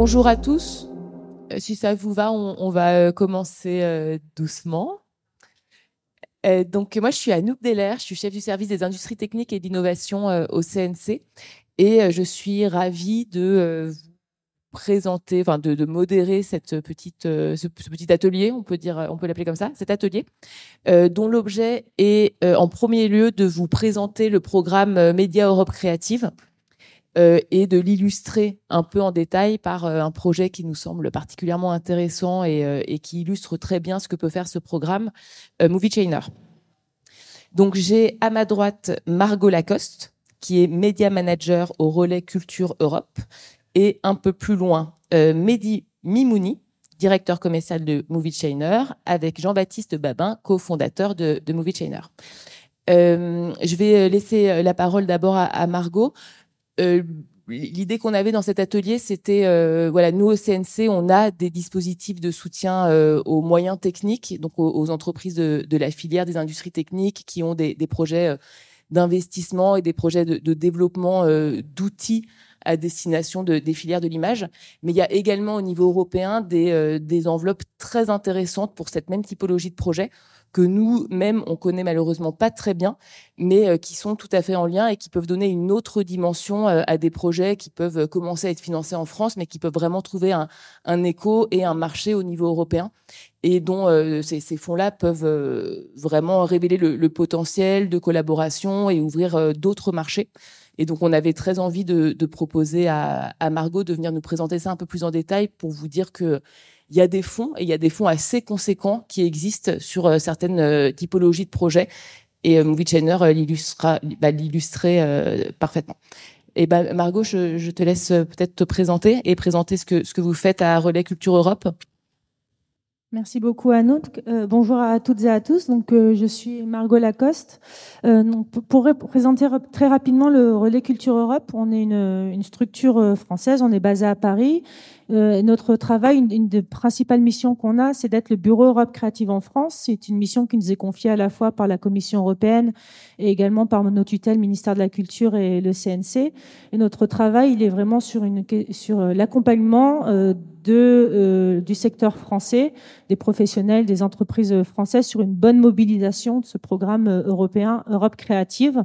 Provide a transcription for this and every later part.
bonjour à tous. Euh, si ça vous va, on, va euh, commencer euh, doucement. donc, moi, je suis Anouk Deller, je suis chef du service des industries techniques et d'innovation au CNC. Et je suis ravie de vous présenter, enfin de, modérer cette petite, ce, petit atelier, on peut dire, on peut l'appeler comme ça, cet atelier, dont l'objet est en premier lieu de vous présenter le programme Média Europe Créative, euh, et de l'illustrer un peu en détail par euh, un projet qui nous semble particulièrement intéressant euh, et, qui illustre très bien ce que peut faire ce programme, Movie Chainer. Donc j'ai à ma droite Margot Lacoste, qui est média manager au Relais Culture Europe, et un peu plus loin, Mehdi Mimouni, directeur commercial de Movie Chainer, avec Jean-Baptiste Babin, cofondateur de, Movie Chainer. je vais laisser la parole d'abord à, Margot l'idée qu'on avait dans cet atelier, c'était, euh, voilà, nous au CNC, on a des dispositifs de soutien euh, aux moyens techniques, donc aux, entreprises de, la filière des industries techniques qui ont des, projets d'investissement et des projets de, développement d'outils à destination de, des filières de l'image. Mais il y a également au niveau européen des enveloppes très intéressantes pour cette même typologie de projet que nous-mêmes, on connaît malheureusement pas très bien, mais euh, qui sont tout à fait en lien et qui peuvent donner une autre dimension euh, à des projets qui peuvent commencer à être financés en France, mais qui peuvent vraiment trouver un, écho et un marché au niveau européen et dont euh, ces, fonds-là peuvent vraiment révéler le, potentiel de collaboration et ouvrir d'autres marchés. Et donc, on avait très envie de, proposer à, Margot de venir nous présenter ça un peu plus en détail pour vous dire que il y a des fonds et il y a des fonds assez conséquents qui existent sur euh, certaines euh, typologies de projets. Et euh, Movie Chainer va l'illustrer parfaitement. Et ben, Margot, je, te laisse peut-être te présenter et présenter ce que, ce que vous faites à Relais Culture Europe. Merci beaucoup Anouk. Euh, bonjour à toutes et à tous. Donc, je suis Margot Lacoste. Pour présenter très rapidement le Relais Culture Europe, on est une, une structure française, on est basé à Paris. Euh, notre travail, une, des principales missions qu'on a, c'est d'être le Bureau Europe Créative en France. C'est une mission qui nous est confiée à la fois par la Commission européenne et également par nos tutelles, ministère de la Culture et le CNC. Et notre travail, il est vraiment sur, sur l'accompagnement de, euh, du secteur français, des professionnels, des entreprises françaises sur une bonne mobilisation de ce programme euh, européen Europe créative.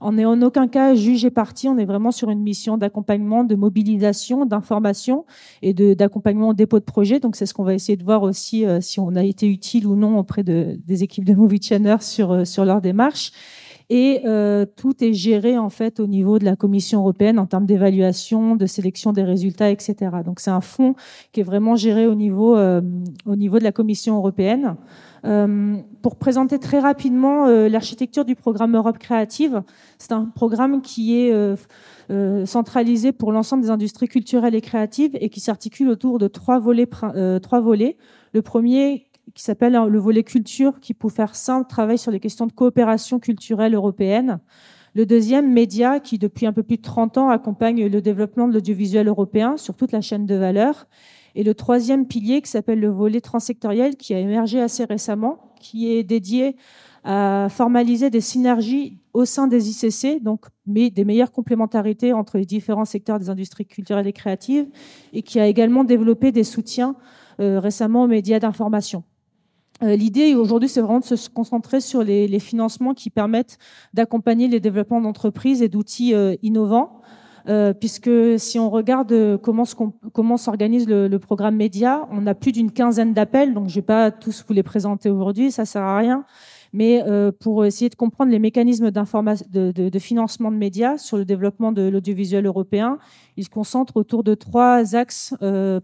On n'est en aucun cas jugé parti, on est vraiment sur une mission d'accompagnement, de mobilisation, d'information et d'accompagnement au dépôt de projet. Donc c'est ce qu'on va essayer de voir aussi euh, si on a été utile ou non auprès de, des équipes de Movie Channel sur, sur leur démarche et euh, tout est géré en fait au niveau de la Commission européenne en termes d'évaluation, de sélection des résultats, etc. Donc c'est un fonds qui est vraiment géré au niveau euh, au niveau de la Commission européenne. Euh, pour présenter très rapidement euh, l'architecture du programme Europe Créative, c'est un programme qui est euh, centralisé pour l'ensemble des industries culturelles et créatives et qui s'articule autour de trois volets. trois volets. Le premier qui s'appelle hein, le volet culture, qui, pour faire simple, travaille sur les questions de coopération culturelle européenne. Le deuxième, média, qui depuis un peu plus de 30 ans accompagne le développement de l'audiovisuel européen sur toute la chaîne de valeur. Et le troisième pilier, qui s'appelle le volet transsectoriel, qui a émergé assez récemment, qui est dédié à formaliser des synergies au sein des ICC, donc des meilleures complémentarités entre les différents secteurs des industries culturelles et créatives, et qui a également développé des soutiens euh, récemment aux médias d'information. Euh, l'idée aujourd'hui, c'est vraiment de se concentrer sur les, financements qui permettent d'accompagner les développements d'entreprises et d'outils euh, innovants. Euh, puisque si on regarde comment, s'organise le, programme média, on a plus d'une quinzaine d'appels, donc je vais pas tous vous les présenter aujourd'hui, ça sert à rien. Mais pour essayer de comprendre les mécanismes de, financement de médias sur le développement de l'audiovisuel européen, il se concentre autour de trois axes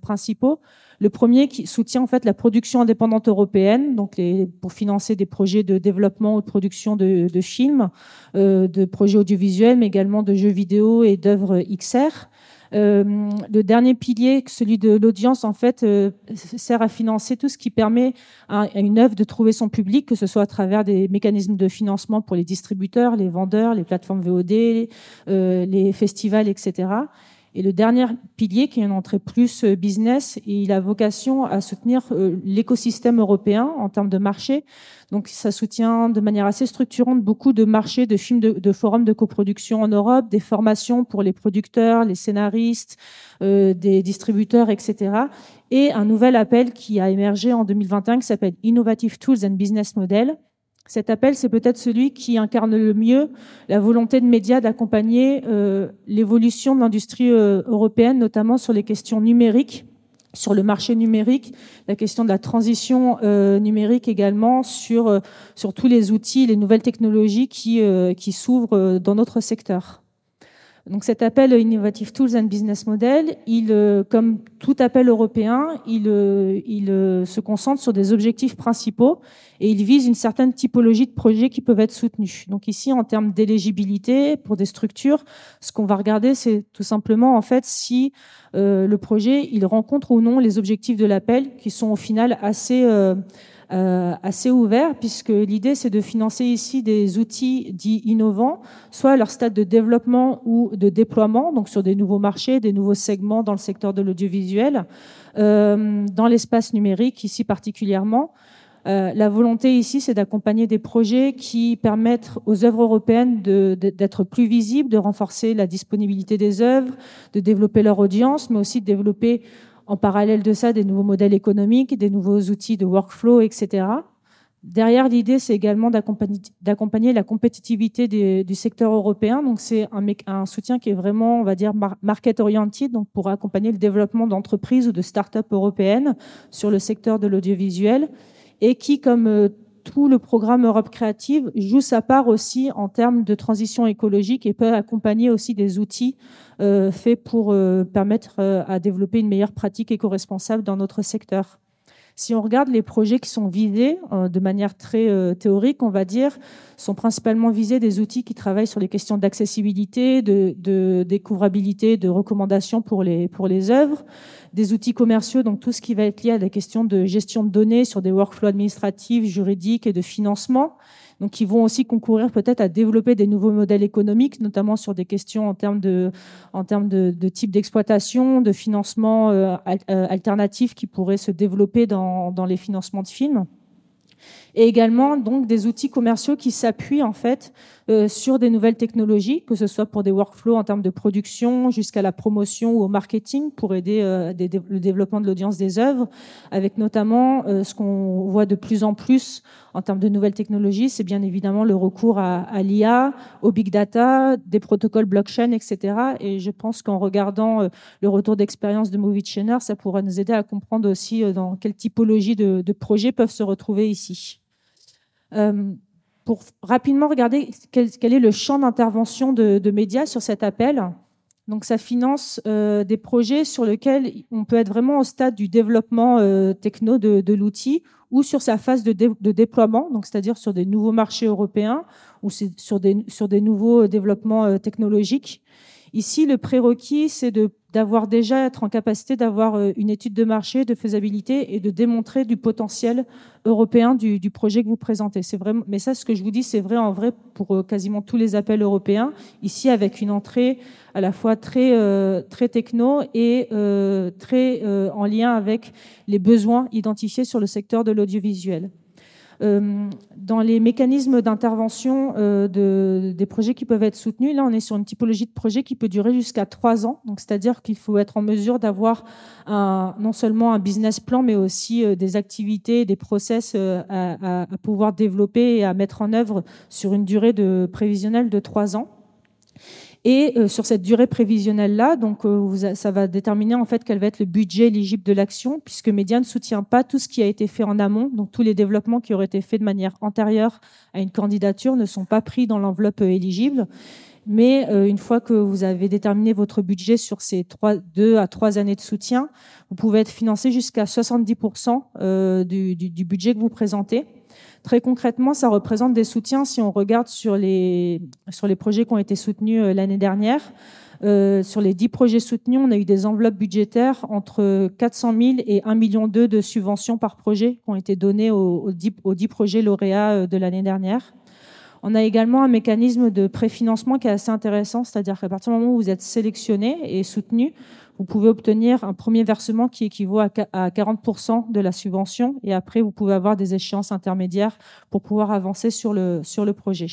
principaux. Le premier qui soutient en fait la production indépendante européenne, donc pour financer des projets de développement ou de production de, de films, euh, de projets audiovisuels, mais également de jeux vidéo et d'œuvres XR. Euh, le dernier pilier, celui de l'audience, en fait, euh, sert à financer tout ce qui permet à, une œuvre de trouver son public, que ce soit à travers des mécanismes de financement pour les distributeurs, les vendeurs, les plateformes VOD, euh, les festivals, etc. Et le dernier pilier, qui est une entrée plus euh, business, il a vocation à soutenir euh, l'écosystème européen en termes de marché. Donc, ça soutient de manière assez structurante beaucoup de marchés, de films, de, forums de coproduction en Europe, des formations pour les producteurs, les scénaristes, euh, des distributeurs, etc. Et un nouvel appel qui a émergé en 2021 qui s'appelle Innovative Tools and Business Model cet appel, c'est peut-être celui qui incarne le mieux la volonté de médias d'accompagner euh, l'évolution de l'industrie euh, européenne, notamment sur les questions numériques, sur le marché numérique, la question de la transition euh, numérique également, sur, tous les outils, les nouvelles technologies qui, s'ouvrent dans notre secteur. Donc cet appel Innovative Tools and Business Model, il, comme tout appel européen, il, euh, euh, se concentre sur des objectifs principaux et il vise une certaine typologie de projets qui peuvent être soutenus. Donc ici, en termes d'éligibilité pour des structures, ce qu'on va regarder, c'est tout simplement en fait si le projet il rencontre ou non les objectifs de l'appel, qui sont au final assez euh, assez ouvert, puisque l'idée, c'est de financer ici des outils dits innovants, soit à leur stade de développement ou de déploiement, donc sur des nouveaux marchés, des nouveaux segments dans le secteur de l'audiovisuel, euh, dans l'espace numérique ici particulièrement. Euh, la volonté ici, c'est d'accompagner des projets qui permettent aux œuvres européennes d'être plus visibles, de renforcer la disponibilité des œuvres, de développer leur audience, mais aussi de développer en parallèle de ça, des nouveaux modèles économiques, des nouveaux outils de workflow, etc. Derrière l'idée, c'est également d'accompagner la compétitivité du secteur européen. Donc, c'est un, soutien qui est vraiment, on va dire, market oriented, donc pour accompagner le développement d'entreprises ou de start-up européennes sur le secteur de l'audiovisuel et qui, comme euh, tout le programme Europe créative, joue sa part aussi en termes de transition écologique et peut accompagner aussi des outils euh, fait pour euh, permettre à développer une meilleure pratique éco-responsable dans notre secteur. Si on regarde les projets qui sont visés de manière très théorique, on va dire, sont principalement visés des outils qui travaillent sur les questions d'accessibilité, de, découvrabilité, de recommandation pour les, pour les œuvres, des outils commerciaux, donc tout ce qui va être lié à des questions de gestion de données sur des workflows administratifs, juridiques et de financement, donc qui vont aussi concourir peut-être à développer des nouveaux modèles économiques, notamment sur des questions en termes de, en type d'exploitation, de financement euh, euh, alternatif qui pourraient se développer dans, dans les financements de films. Et également donc des outils commerciaux qui s'appuient en fait euh, sur des nouvelles technologies, que ce soit pour des workflows en termes de production jusqu'à la promotion ou au marketing pour aider euh, le développement de l'audience des œuvres, avec notamment euh, ce qu'on voit de plus en plus en termes de nouvelles technologies, c'est bien évidemment le recours à, l'IA, au big data, des protocoles blockchain, etc. Et je pense qu'en regardant le retour d'expérience de Movie Chainer, ça pourra nous aider à comprendre aussi dans quelle typologie de, projets peuvent se retrouver ici. Pour rapidement regarder quel, est le champ d'intervention de, médias sur cet appel. Donc, ça finance euh, des projets sur lesquels on peut être vraiment au stade du développement euh, techno de, l'outil ou sur sa phase de, déploiement, donc c'est-à-dire sur des nouveaux marchés européens ou sur des, sur des nouveaux développements technologiques. Ici, le prérequis, c'est d'avoir déjà être en capacité d'avoir euh, une étude de marché, de faisabilité et de démontrer du potentiel européen du, projet que vous présentez. Mais ça, ce que je vous dis, c'est vrai en vrai pour euh, quasiment tous les appels européens. Ici, avec une entrée à la fois très euh, très techno et très en lien avec les besoins identifiés sur le secteur de l'audiovisuel. Euh, dans les mécanismes d'intervention euh, de, des projets qui peuvent être soutenus, là, on est sur une typologie de projet qui peut durer jusqu'à trois ans. Donc, c'est-à-dire qu'il faut être en mesure d'avoir non seulement un business plan, mais aussi euh, des activités, des process à, à, pouvoir développer et à mettre en œuvre sur une durée de prévisionnelle de trois ans. Et euh, sur cette durée prévisionnelle-là, donc euh, ça va déterminer en fait quel va être le budget éligible de l'action, puisque Média ne soutient pas tout ce qui a été fait en amont. Donc tous les développements qui auraient été faits de manière antérieure à une candidature ne sont pas pris dans l'enveloppe euh, éligible. Mais une fois que vous avez déterminé votre budget sur ces trois, deux à trois années de soutien, vous pouvez être financé jusqu'à 70% du, du, du budget que vous présentez. Très concrètement, ça représente des soutiens si on regarde sur les, sur les projets qui ont été soutenus euh, l'année dernière. Euh, sur les 10 projets soutenus, on a eu des enveloppes budgétaires entre 400 000 et 1,2 million de subventions par projet qui ont été données aux, 10, aux 10 projets lauréats euh, de l'année dernière. On a également un mécanisme de préfinancement qui est assez intéressant, c'est-à-dire qu'à partir du moment où vous êtes sélectionné et soutenu, vous pouvez obtenir un premier versement qui équivaut à 40% de la subvention et après vous pouvez avoir des échéances intermédiaires pour pouvoir avancer sur le, sur le projet.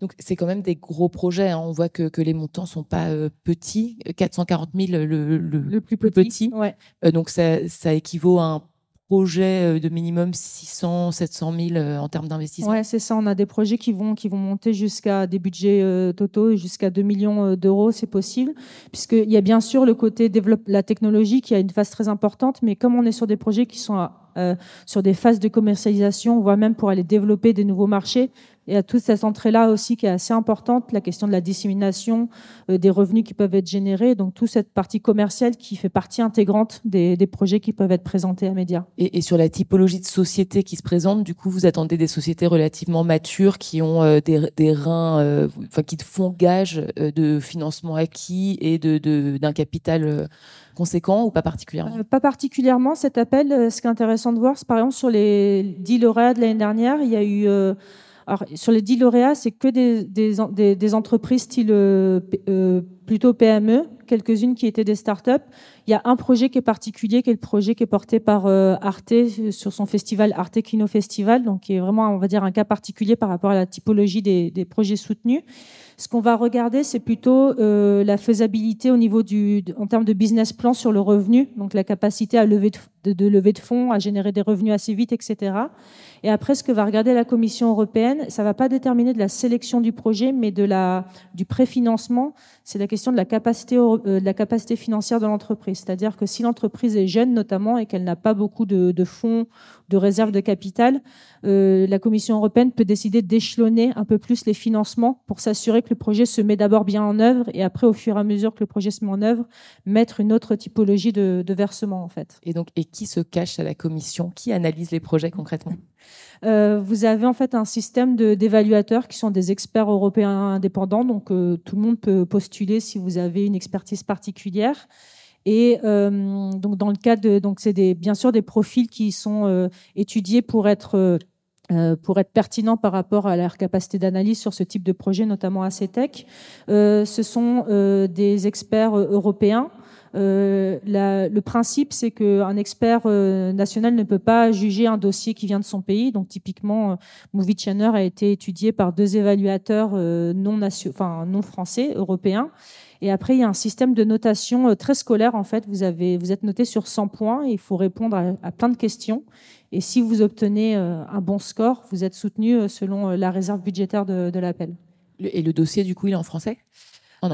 Donc c'est quand même des gros projets. Hein. On voit que, que les montants sont pas euh, petits. 440 000 le, le, plus petit. Ouais. Euh, donc ça, ça équivaut à un projet euh, de minimum 600, 700 000 en termes d'investissement. Ouais, c'est ça. On a des projets qui vont qui vont monter jusqu'à des budgets totaux jusqu'à 2 millions d'euros, c'est possible. Puisqu'il y a bien sûr le côté développe la technologie qui a une phase très importante, mais comme on est sur des projets qui sont sur des phases de commercialisation, voire même pour aller développer des nouveaux marchés, et à toute cette entrée-là aussi qui est assez importante, la question de la dissémination euh, des revenus qui peuvent être générés, donc toute cette partie commerciale qui fait partie intégrante des, projets qui peuvent être présentés à médias. Et, sur la typologie de sociétés qui se présentent, du coup, vous attendez des sociétés relativement matures qui ont euh, des, reins, euh, enfin qui font gage de financement acquis et de d'un capital conséquent ou pas particulièrement? Pas particulièrement. Cet appel, ce qui est intéressant de voir, c'est par exemple sur les 10 lauréats de l'année dernière, il y a eu sur les 10 lauréats, c'est que des, entreprises style euh, euh, plutôt PME, quelques-unes qui étaient des startups. Il y a un projet qui est particulier, qui est le projet qui est porté par euh, Arte sur son festival Arte Kino Festival, donc qui est vraiment, on va dire, un cas particulier par rapport à la typologie des, projets soutenus. Ce qu'on va regarder, c'est plutôt la faisabilité au niveau du, en termes de business plan sur le revenu, donc la capacité à lever de, de lever de fonds, à générer des revenus assez vite, etc. Et après, ce que va regarder la Commission européenne, ça va pas déterminer de la sélection du projet, mais de la, du préfinancement. C'est la question de la capacité, euh, de la capacité financière de l'entreprise. C'est-à-dire que si l'entreprise est jeune, notamment, et qu'elle n'a pas beaucoup de, de fonds de réserve de capital, euh, la Commission européenne peut décider d'échelonner un peu plus les financements pour s'assurer que le projet se met d'abord bien en œuvre et après, au fur et à mesure que le projet se met en œuvre, mettre une autre typologie de, versement en fait. Et donc, et qui se cache à la Commission? Qui analyse les projets concrètement? Euh, vous avez en fait un système d'évaluateurs qui sont des experts européens indépendants, donc euh, tout le monde peut postuler si vous avez une expertise particulière. Et euh, donc dans le cadre de, donc c'est des, bien sûr des profils qui sont étudiés pour être pour être pertinents par rapport à leur capacité d'analyse sur ce type de projet, notamment à CETEC. ce sont des experts européens. La, le principe, c'est qu'un expert national ne peut pas juger un dossier qui vient de son pays. Donc, typiquement, Movie Channel a été étudié par deux évaluateurs non, français, européens. Et après, il y a un système de notation euh, très scolaire. En fait, vous, êtes noté sur 100 points et il faut répondre à, plein de questions. Et si vous obtenez euh, un bon score, vous êtes soutenu euh, selon la réserve budgétaire de, l'appel. Et le dossier, du coup, il est en français? En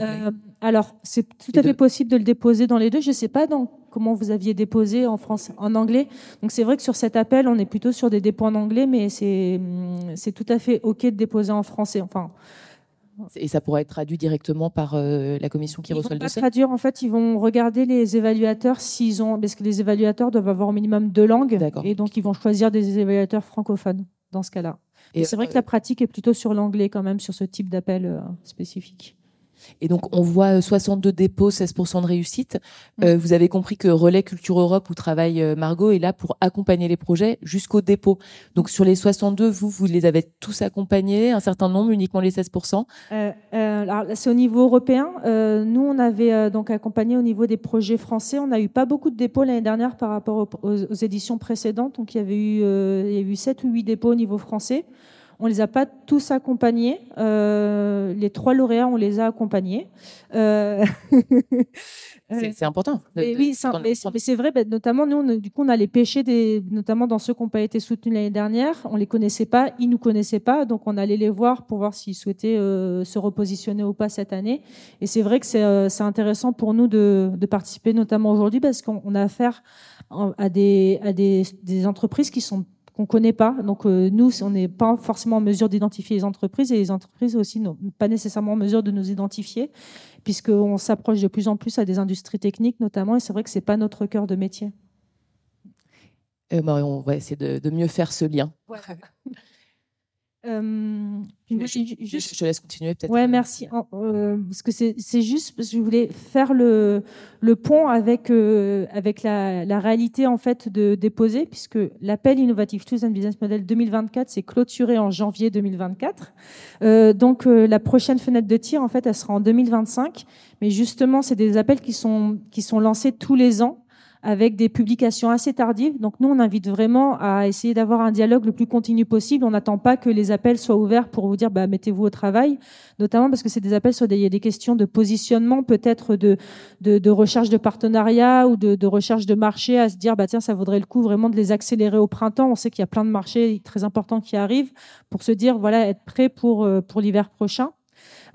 Alors, c'est tout à fait possible de le déposer dans les deux. Je ne sais pas dans comment vous aviez déposé en France, en anglais. Donc, c'est vrai que sur cet appel, on est plutôt sur des dépôts en anglais, mais c'est hum, tout à fait OK de déposer en français. Enfin, et ça pourrait être traduit directement par euh, la commission qui reçoit le dossier. traduire, en fait, ils vont regarder les évaluateurs s'ils ont, parce que les évaluateurs doivent avoir au minimum deux langues, et donc ils vont choisir des évaluateurs francophones dans ce cas-là. Et, c'est vrai que la pratique est plutôt sur l'anglais quand même sur ce type d'appel euh, spécifique. Et donc, on voit 62 euh, dépôts, 16% de réussite. Mm. Euh, vous avez compris que Relais Culture Europe, où travaille euh, Margot, est là pour accompagner les projets jusqu'au dépôt. Donc, sur les 62, vous, vous les avez tous accompagnés, un certain nombre, uniquement les 16% euh, Alors, c'est au niveau européen. nous, on avait donc accompagné au niveau des projets français. On n'a eu pas beaucoup de dépôts l'année dernière par rapport aux, éditions précédentes. Donc, il y avait eu, il y a eu 7 ou 8 dépôts au niveau français. On les a pas tous accompagnés. Euh, les trois lauréats, on les a accompagnés. Euh, c'est important. oui, mais, c'est vrai. Ben, notamment, nous, on, du coup, on allait pêcher des, notamment dans ceux qui n'ont pas été soutenus l'année dernière. On les connaissait pas, ils nous connaissaient pas, donc on allait les voir pour voir s'ils souhaitaient euh, se repositionner ou pas cette année. Et c'est vrai que c'est intéressant pour nous de, participer, notamment aujourd'hui, parce qu'on a affaire à des, à des, des entreprises qui sont qu'on connaît pas. Donc euh, nous, on n'est pas forcément en mesure d'identifier les entreprises et les entreprises aussi n'ont pas nécessairement en mesure de nous identifier, puisqu'on s'approche de plus en plus à des industries techniques notamment, et c'est vrai que c'est pas notre cœur de métier. Euh, bah, on va essayer de, mieux faire ce lien. Euh, Je, te laisse continuer peut-être. Ouais, merci. Euh, parce que c'est juste parce que je voulais faire le, le pont avec, euh, avec la, la, réalité en fait de déposer, puisque l'appel Innovative Tools and Business Model 2024 s'est clôturé en janvier 2024. Euh, donc euh, la prochaine fenêtre de tir, en fait, elle sera en 2025. Mais justement, c'est des appels qui sont, qui sont lancés tous les ans avec des publications assez tardives. Donc nous, on invite vraiment à essayer d'avoir un dialogue le plus continu possible. On n'attend pas que les appels soient ouverts pour vous dire bah, mettez-vous au travail, notamment parce que c'est des appels sur des, des questions de positionnement, peut-être de, recherche de partenariat ou de, recherche de marché, à se dire bah tiens ça vaudrait le coup vraiment de les accélérer au printemps. On sait qu'il y a plein de marchés très importants qui arrivent pour se dire voilà être prêt pour euh, pour l'hiver prochain.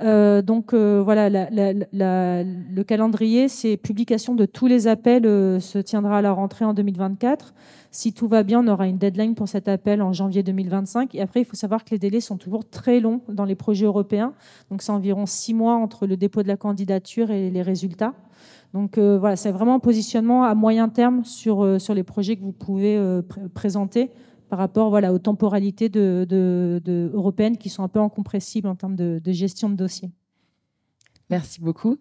Euh, donc euh, voilà, le calendrier, c'est publication de tous les appels euh, se tiendra à la rentrée en 2024. Si tout va bien, on aura une deadline pour cet appel en janvier 2025. Et après, il faut savoir que les délais sont toujours très longs dans les projets européens. Donc c'est environ six mois entre le dépôt de la candidature et les résultats. Donc voilà, c'est vraiment un positionnement à moyen terme sur, sur les projets que vous pouvez présenter par rapport voilà, aux temporalités de, européennes qui sont un peu incompressibles en termes de, gestion de dossiers. Merci beaucoup.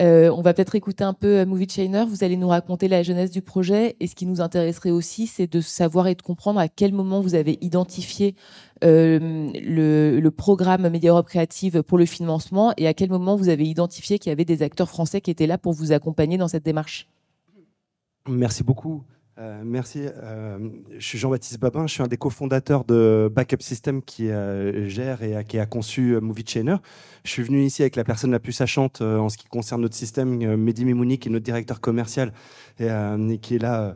Euh, on va peut-être écouter un peu euh, Movie Chainer. Vous allez nous raconter la jeunesse du projet. Et ce qui nous intéresserait aussi, c'est de savoir et de comprendre à quel moment vous avez identifié euh, le, le, programme Média Europe Créative pour le financement et à quel moment vous avez identifié qu'il y avait des acteurs français qui étaient là pour vous accompagner dans cette démarche. Merci beaucoup. Euh, merci. Euh, je suis Jean-Baptiste Babin. Je suis un des cofondateurs de Backup System qui euh, gère et qui a conçu Movie Chainer. Je suis venu ici avec la personne la plus sachante en ce qui concerne notre système, Mehdi Mimouni, qui est notre directeur commercial et, qui est là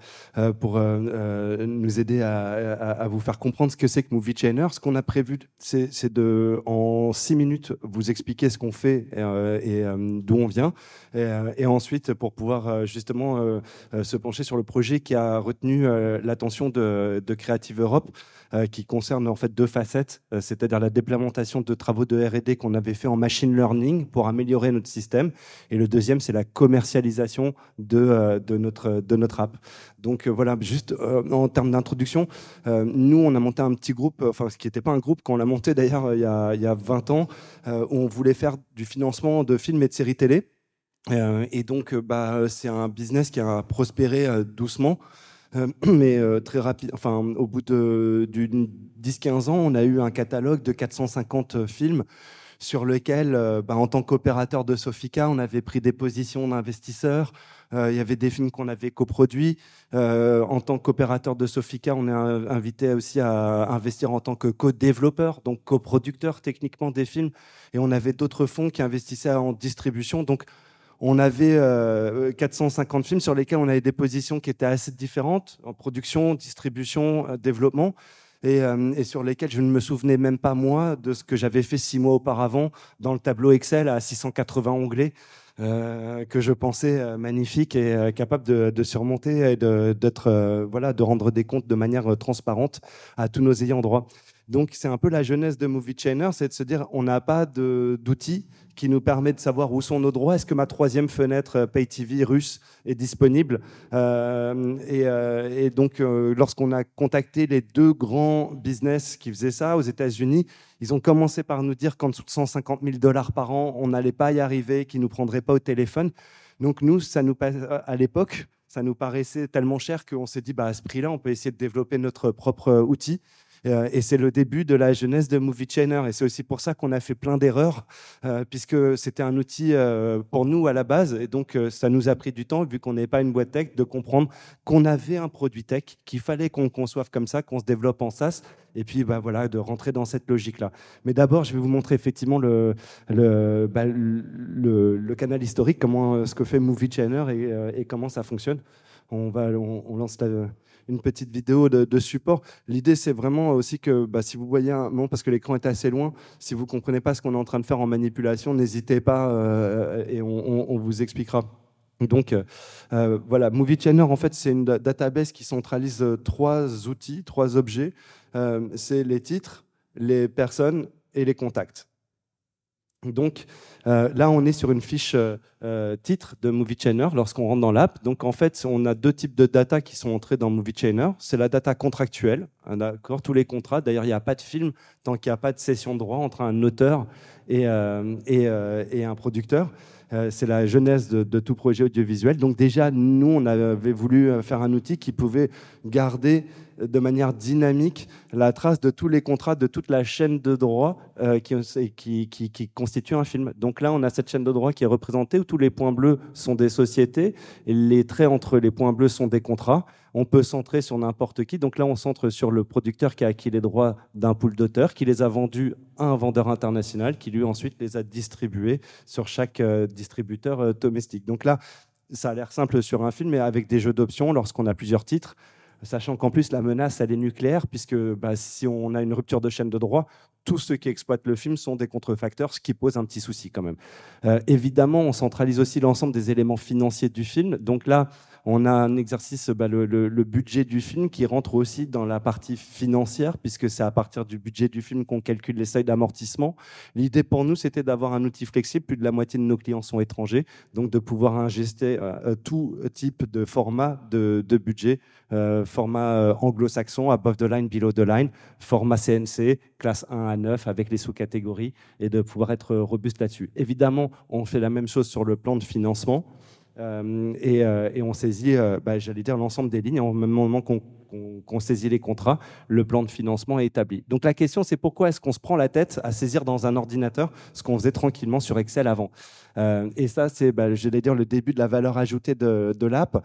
pour nous aider à, vous faire comprendre ce que c'est que Movie Chainer. Ce qu'on a prévu, c'est de, en six minutes, vous expliquer ce qu'on fait et, d'où on vient. Et, ensuite, pour pouvoir justement se pencher sur le projet qui a retenu euh, l'attention de, Creative Europe, euh, qui concerne en fait deux facettes, euh, c'est-à-dire la déplémentation de travaux de R&D qu'on avait fait en machine learning pour améliorer notre système, et le deuxième, c'est la commercialisation de, de, notre, de notre app. Donc voilà, juste en termes d'introduction, nous, on a monté un petit groupe, enfin, ce qui n'était pas un groupe, qu'on l'a monté d'ailleurs il, il, y a 20 ans, on voulait faire du financement de films et de séries télé. et donc, bah, c'est un business qui a prospéré doucement. Euh, mais euh, très rapide, enfin, au bout de 10-15 ans, on a eu un catalogue de 450 euh, films sur lequel, bah, en tant qu'opérateur de Sofica, on avait pris des positions d'investisseurs. il y avait des films qu'on avait coproduits. en tant qu'opérateur de Sofica, on est invité aussi à investir en tant que co-développeur, donc coproducteur techniquement des films. Et on avait d'autres fonds qui investissaient en distribution. Donc, on avait 450 euh, films sur lesquels on avait des positions qui étaient assez différentes en production, distribution, euh, développement. Euh, et, sur lesquels je ne me souvenais même pas moi de ce que j'avais fait six mois auparavant dans le tableau Excel à 680 onglets que je pensais magnifique et capable de, surmonter et d'être voilà de rendre des comptes de manière transparente à tous nos ayants droit. Donc c'est un peu la jeunesse de Movie Chainer, c'est de se dire on n'a pas d'outils qui nous permet de savoir où sont nos droits. Est-ce que ma troisième fenêtre euh, Pay TV russe est disponible? Euh, euh, et, donc, lorsqu'on a contacté les deux grands business qui faisaient ça aux États-Unis, ils ont commencé par nous dire qu'en dessous de 150 000 dollars par an, on n'allait pas y arriver, qu'ils nous prendraient pas au téléphone. Donc nous, ça nous à l'époque, ça nous paraissait tellement cher qu'on s'est dit, bah, à ce prix-là, on peut essayer de développer notre propre outil. Euh, et c'est le début de la jeunesse de Movie Chainer. Et c'est aussi pour ça qu'on a fait plein d'erreurs, euh, puisque c'était un outil euh, pour nous à la base. Et donc, ça nous a pris du temps, vu qu'on n'est pas une boîte tech, de comprendre qu'on avait un produit tech, qu'il fallait qu'on conçoive comme ça, qu'on se développe en SaaS. Et puis, bah, voilà, de rentrer dans cette logique-là. Mais d'abord, je vais vous montrer effectivement le, le, bah, le, canal historique, comment, ce que fait Movie Chainer et, comment ça fonctionne. On, va, on, lance la, une petite vidéo de, support. L'idée, c'est vraiment aussi que bah, si vous voyez un moment, parce que l'écran est assez loin, si vous ne comprenez pas ce qu'on est en train de faire en manipulation, n'hésitez pas euh, et on, vous expliquera. Donc euh, euh, voilà, Movie Channel, en fait, c'est une database qui centralise trois outils, trois objets. c'est les titres, les personnes et les contacts. Donc là, on est sur une fiche titre de Movie Chainer lorsqu'on rentre dans l'app. Donc en fait, on a deux types de data qui sont entrés dans Movie Chainer. C'est la data contractuelle, hein, d'accord, tous les contrats. D'ailleurs, il n'y a pas de film tant qu'il n'y a pas de cession de droit entre un auteur et, et, et un producteur. Euh, c'est la jeunesse de, tout projet audiovisuel. Donc déjà, nous, on avait voulu euh, faire un outil qui pouvait garder euh, de manière dynamique la trace de tous les contrats, de toute la chaîne de droit qui, qui, constitue un film. Donc là, on a cette chaîne de droit qui est représentée où tous les points bleus sont des sociétés les traits entre les points bleus sont des contrats on peut centrer sur n'importe qui. Donc là, on centre sur le producteur qui a acquis les droits d'un pool d'auteurs, qui les a vendus à un vendeur international, qui lui ensuite les a distribués sur chaque euh, distributeur euh, domestique. Donc là, ça a l'air simple sur un film, mais avec des jeux d'options, lorsqu'on a plusieurs titres, sachant qu'en plus la menace elle est nucléaire, puisque bah, si on a une rupture de chaîne de droit, tous ceux qui exploitent le film sont des contrefacteurs, ce qui pose un petit souci quand même. Euh, évidemment, on centralise aussi l'ensemble des éléments financiers du film. Donc là, on a un exercice, bah, le, budget du film qui rentre aussi dans la partie financière, puisque c'est à partir du budget du film qu'on calcule les seuils d'amortissement. L'idée pour nous, c'était d'avoir un outil flexible. Plus de la moitié de nos clients sont étrangers, donc de pouvoir ingester euh, euh, tout type de format de, budget, euh, format anglo-saxon, above the line, below the line, format CNC, classe 1 à 9 avec les sous-catégories, et de pouvoir être robuste là-dessus. Évidemment, on fait la même chose sur le plan de financement. Euh, euh, et, on saisit, euh, bah, j'allais dire, l'ensemble des lignes. Au même moment qu'on saisit les contrats, le plan de financement est établi. Donc la question, c'est pourquoi est-ce qu'on se prend la tête à saisir dans un ordinateur ce qu'on faisait tranquillement sur Excel avant? Et ça, c'est, bah, j'allais dire, le début de la valeur ajoutée de, de l'app.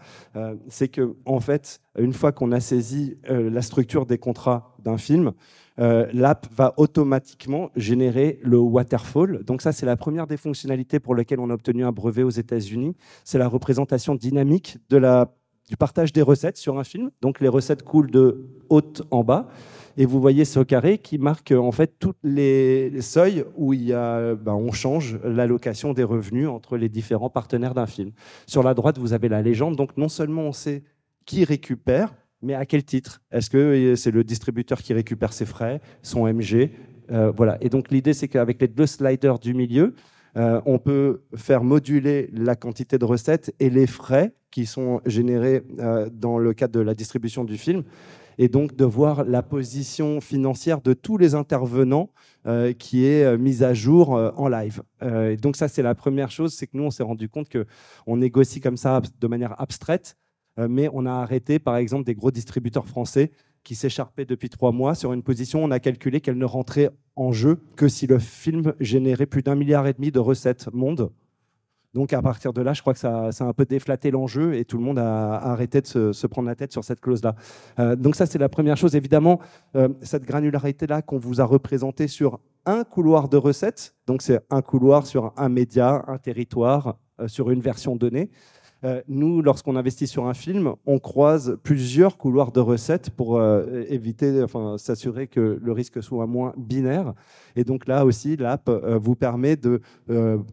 c'est que, en fait, une fois qu'on a saisi la structure des contrats d'un film, euh, l'app va automatiquement générer le waterfall. Donc ça, c'est la première des fonctionnalités pour lesquelles on a obtenu un brevet aux États-Unis. C'est la représentation dynamique du partage des recettes sur un film. Donc les recettes coulent de haut en bas. Et vous voyez ce carré qui marque en fait tous les seuils où il y a, ben, on change l'allocation des revenus entre les différents partenaires d'un film. Sur la droite, vous avez la légende. Donc non seulement on sait qui récupère, mais à quel titre? Est-ce que euh, c'est le distributeur qui récupère ses frais, son MG euh, Voilà. Et donc l'idée, c'est qu'avec les deux sliders du milieu, euh, on peut faire moduler la quantité de recettes et les frais qui sont générés dans le cadre de la distribution du film, et donc de voir la position financière de tous les intervenants qui est mise à jour en live. Et donc ça, c'est la première chose, c'est que nous, on s'est rendu compte qu'on négocie comme ça de manière abstraite mais on a arrêté, par exemple, des gros distributeurs français qui s'écharpaient depuis trois mois sur une position. On a calculé qu'elle ne rentrait en jeu que si le film générait plus d'un milliard et demi de recettes monde. Donc à partir de là, je crois que ça, a un peu déflaté l'enjeu et tout le monde a, arrêté de se, prendre la tête sur cette clause-là. Euh, donc ça, c'est la première chose. Évidemment, euh, cette granularité-là qu'on vous a représentée sur un couloir de recettes, donc c'est un couloir sur un média, un territoire, sur une version donnée. Euh, nous, lorsqu'on investit sur un film, on croise plusieurs couloirs de recettes pour euh, éviter, enfin, s'assurer que le risque soit moins binaire. Et donc là aussi, l'app euh, vous permet de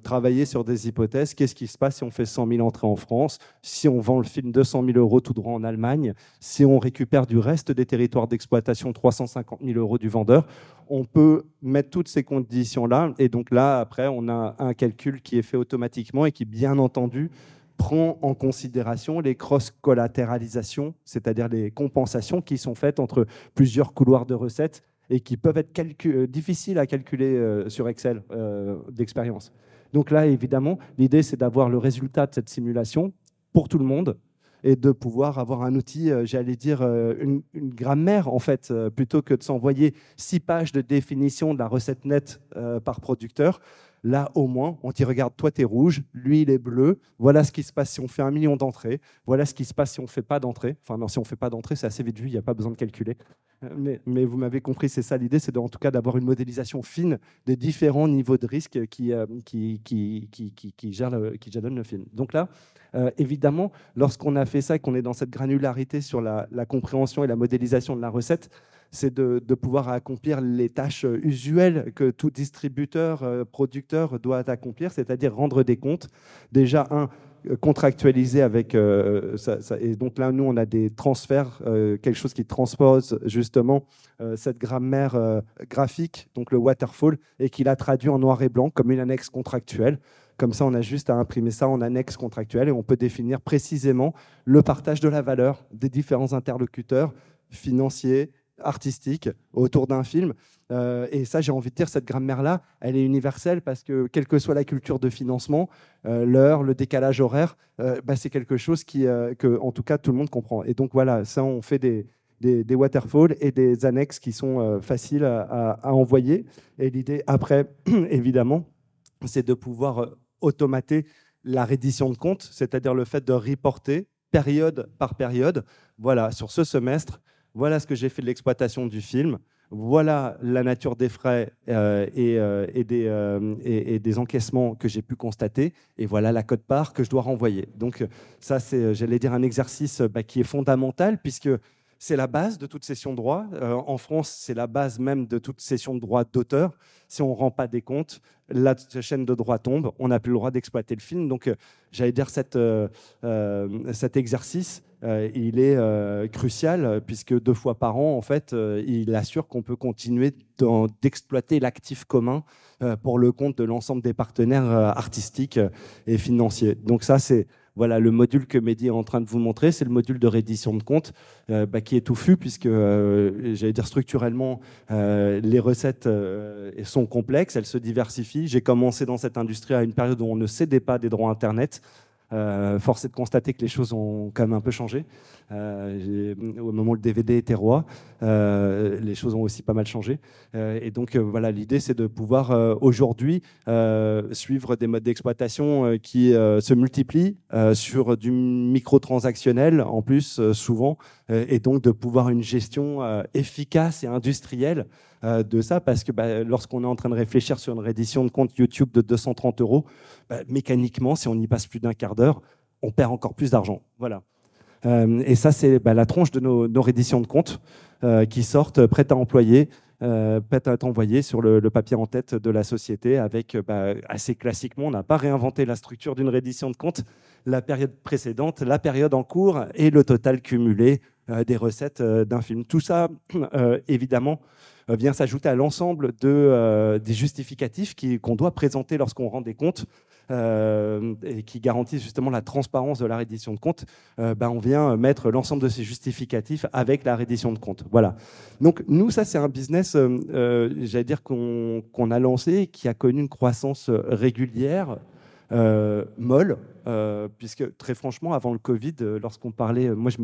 travailler sur des hypothèses. Qu'est-ce qui se passe si on fait 100 000 entrées en France, si on vend le film 200 000 euros tout droit en Allemagne, si on récupère du reste des territoires d'exploitation 350 000 euros du vendeur? On peut mettre toutes ces conditions-là. Et donc là, après, on a un calcul qui est fait automatiquement et qui, bien entendu, prend en considération les cross-collatéralisations, c'est-à-dire les compensations qui sont faites entre plusieurs couloirs de recettes et qui peuvent être euh, difficiles à calculer euh, sur Excel euh, d'expérience. Donc là, évidemment, l'idée, c'est d'avoir le résultat de cette simulation pour tout le monde et de pouvoir avoir un outil, j'allais dire, une, une, grammaire, en fait, plutôt que de s'envoyer six pages de définition de la recette nette par producteur. Là, au moins, on dit regarde, toi, tu es rouge, lui, il est bleu. Voilà ce qui se passe si on fait un million d'entrées. Voilà ce qui se passe si on ne fait pas d'entrées. Enfin, non, si on ne fait pas d'entrées, c'est assez vite vu, il n'y a pas besoin de calculer. Euh, mais, vous m'avez compris, c'est ça l'idée, c'est en tout cas d'avoir une modélisation fine des différents niveaux de risque qui, euh, qui, qui, qui, qui, jalonnent le film. Donc là, euh, évidemment, lorsqu'on a fait ça et qu'on est dans cette granularité sur la compréhension et la modélisation de la recette, c'est de, pouvoir accomplir les tâches usuelles que tout distributeur, euh, producteur doit accomplir, c'est-à-dire rendre des comptes. Déjà, un, contractualiser avec. et donc là, nous, on a des transferts, quelque chose qui transpose justement cette grammaire graphique, donc le waterfall, et qui l'a traduit en noir et blanc comme une annexe contractuelle. Comme ça, on a juste à imprimer ça en annexe contractuelle et on peut définir précisément le partage de la valeur des différents interlocuteurs financiers, artistiques autour d'un film. Euh, et ça, j'ai envie de dire, cette grammaire-là, elle est universelle parce que, quelle que soit la culture de financement, euh, l'heure, le décalage horaire, euh, bah, c'est quelque chose qui, que, en tout cas, tout le monde comprend. Et donc, voilà, ça, on fait des, des, waterfalls et des annexes qui sont faciles à, à, envoyer. Et l'idée, après, évidemment, c'est de pouvoir automater la reddition de compte, c'est-à-dire le fait de reporter période par période. Voilà, sur ce semestre, voilà ce que j'ai fait de l'exploitation du film. Voilà la nature des frais euh, euh, et, des, euh, et, des, encaissements que j'ai pu constater. Et voilà la cote-part que je dois renvoyer. Donc ça, c'est, j'allais dire, un exercice bah, qui est fondamental puisque c'est la base de toute cession de droit. Euh, en France, c'est la base même de toute cession de droit d'auteur. Si on ne rend pas des comptes, la chaîne de droit tombe, on n'a plus le droit d'exploiter le film. Donc, euh, j'allais dire, euh, cet exercice, il est crucial, puisque deux fois par an, en fait, il assure qu'on peut continuer d'exploiter l'actif commun pour le compte de l'ensemble des partenaires artistiques et financiers. Donc ça, c'est voilà, le module que Mehdi est en train de vous montrer, c'est le module de reddition de compte euh, bah, qui est touffu puisque, euh, j'allais dire structurellement, euh, les recettes sont complexes, elles se diversifient. J'ai commencé dans cette industrie à une période où on ne cédait pas des droits Internet. Euh, force est de constater que les choses ont quand même un peu changé. Euh, au moment où le DVD était roi, euh, les choses ont aussi pas mal changé. et donc voilà, l'idée c'est de pouvoir aujourd'hui suivre des modes d'exploitation qui se multiplient sur du micro-transactionnel en plus souvent, et donc de pouvoir une gestion efficace et industrielle euh, de ça, parce que bah, lorsqu'on est en train de réfléchir sur une reddition de compte YouTube de 230 euros, bah, mécaniquement, si on y passe plus d'un quart d'heure, on perd encore plus d'argent. Voilà. Euh, et ça, c'est bah, la tronche de nos, redditions de compte euh, qui sortent prêtes à employer, prêtes à être envoyées sur le, papier en tête de la société avec, assez classiquement, on n'a pas réinventé la structure d'une reddition de compte, la période précédente, la période en cours et le total cumulé des recettes d'un film. Tout ça, évidemment, vient s'ajouter à l'ensemble de, euh, des justificatifs qu'on doit présenter lorsqu'on rend des comptes. Euh, et qui garantissent justement la transparence de la reddition de compte, ben on vient mettre l'ensemble de ces justificatifs avec la reddition de compte. Voilà. Donc nous, ça c'est un business, j'allais dire qu'on a lancé, qui a connu une croissance régulière, molle, puisque très franchement, avant le Covid, lorsqu'on parlait, moi je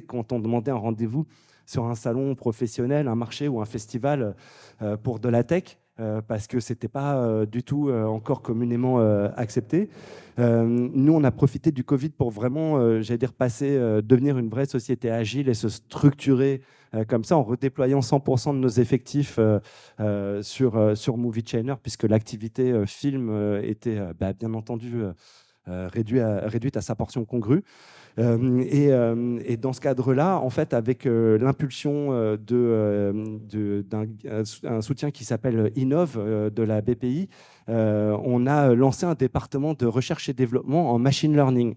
quand on demandait un rendez-vous sur un salon professionnel, un marché ou un festival euh, pour de la tech. Euh, parce que c'était pas euh, du tout encore communément accepté. nous, on a profité du Covid pour vraiment, j'allais dire, passer, devenir une vraie société agile et se structurer comme ça en redéployant 100% de nos effectifs sur, sur Movie Chainer, puisque l'activité film était bah, bien entendu réduite à sa portion congrue. Euh, euh, et, dans ce cadre-là, en fait, avec euh, l'impulsion d'un soutien qui s'appelle Innov de la BPI, on a lancé un département de recherche et développement en machine learning.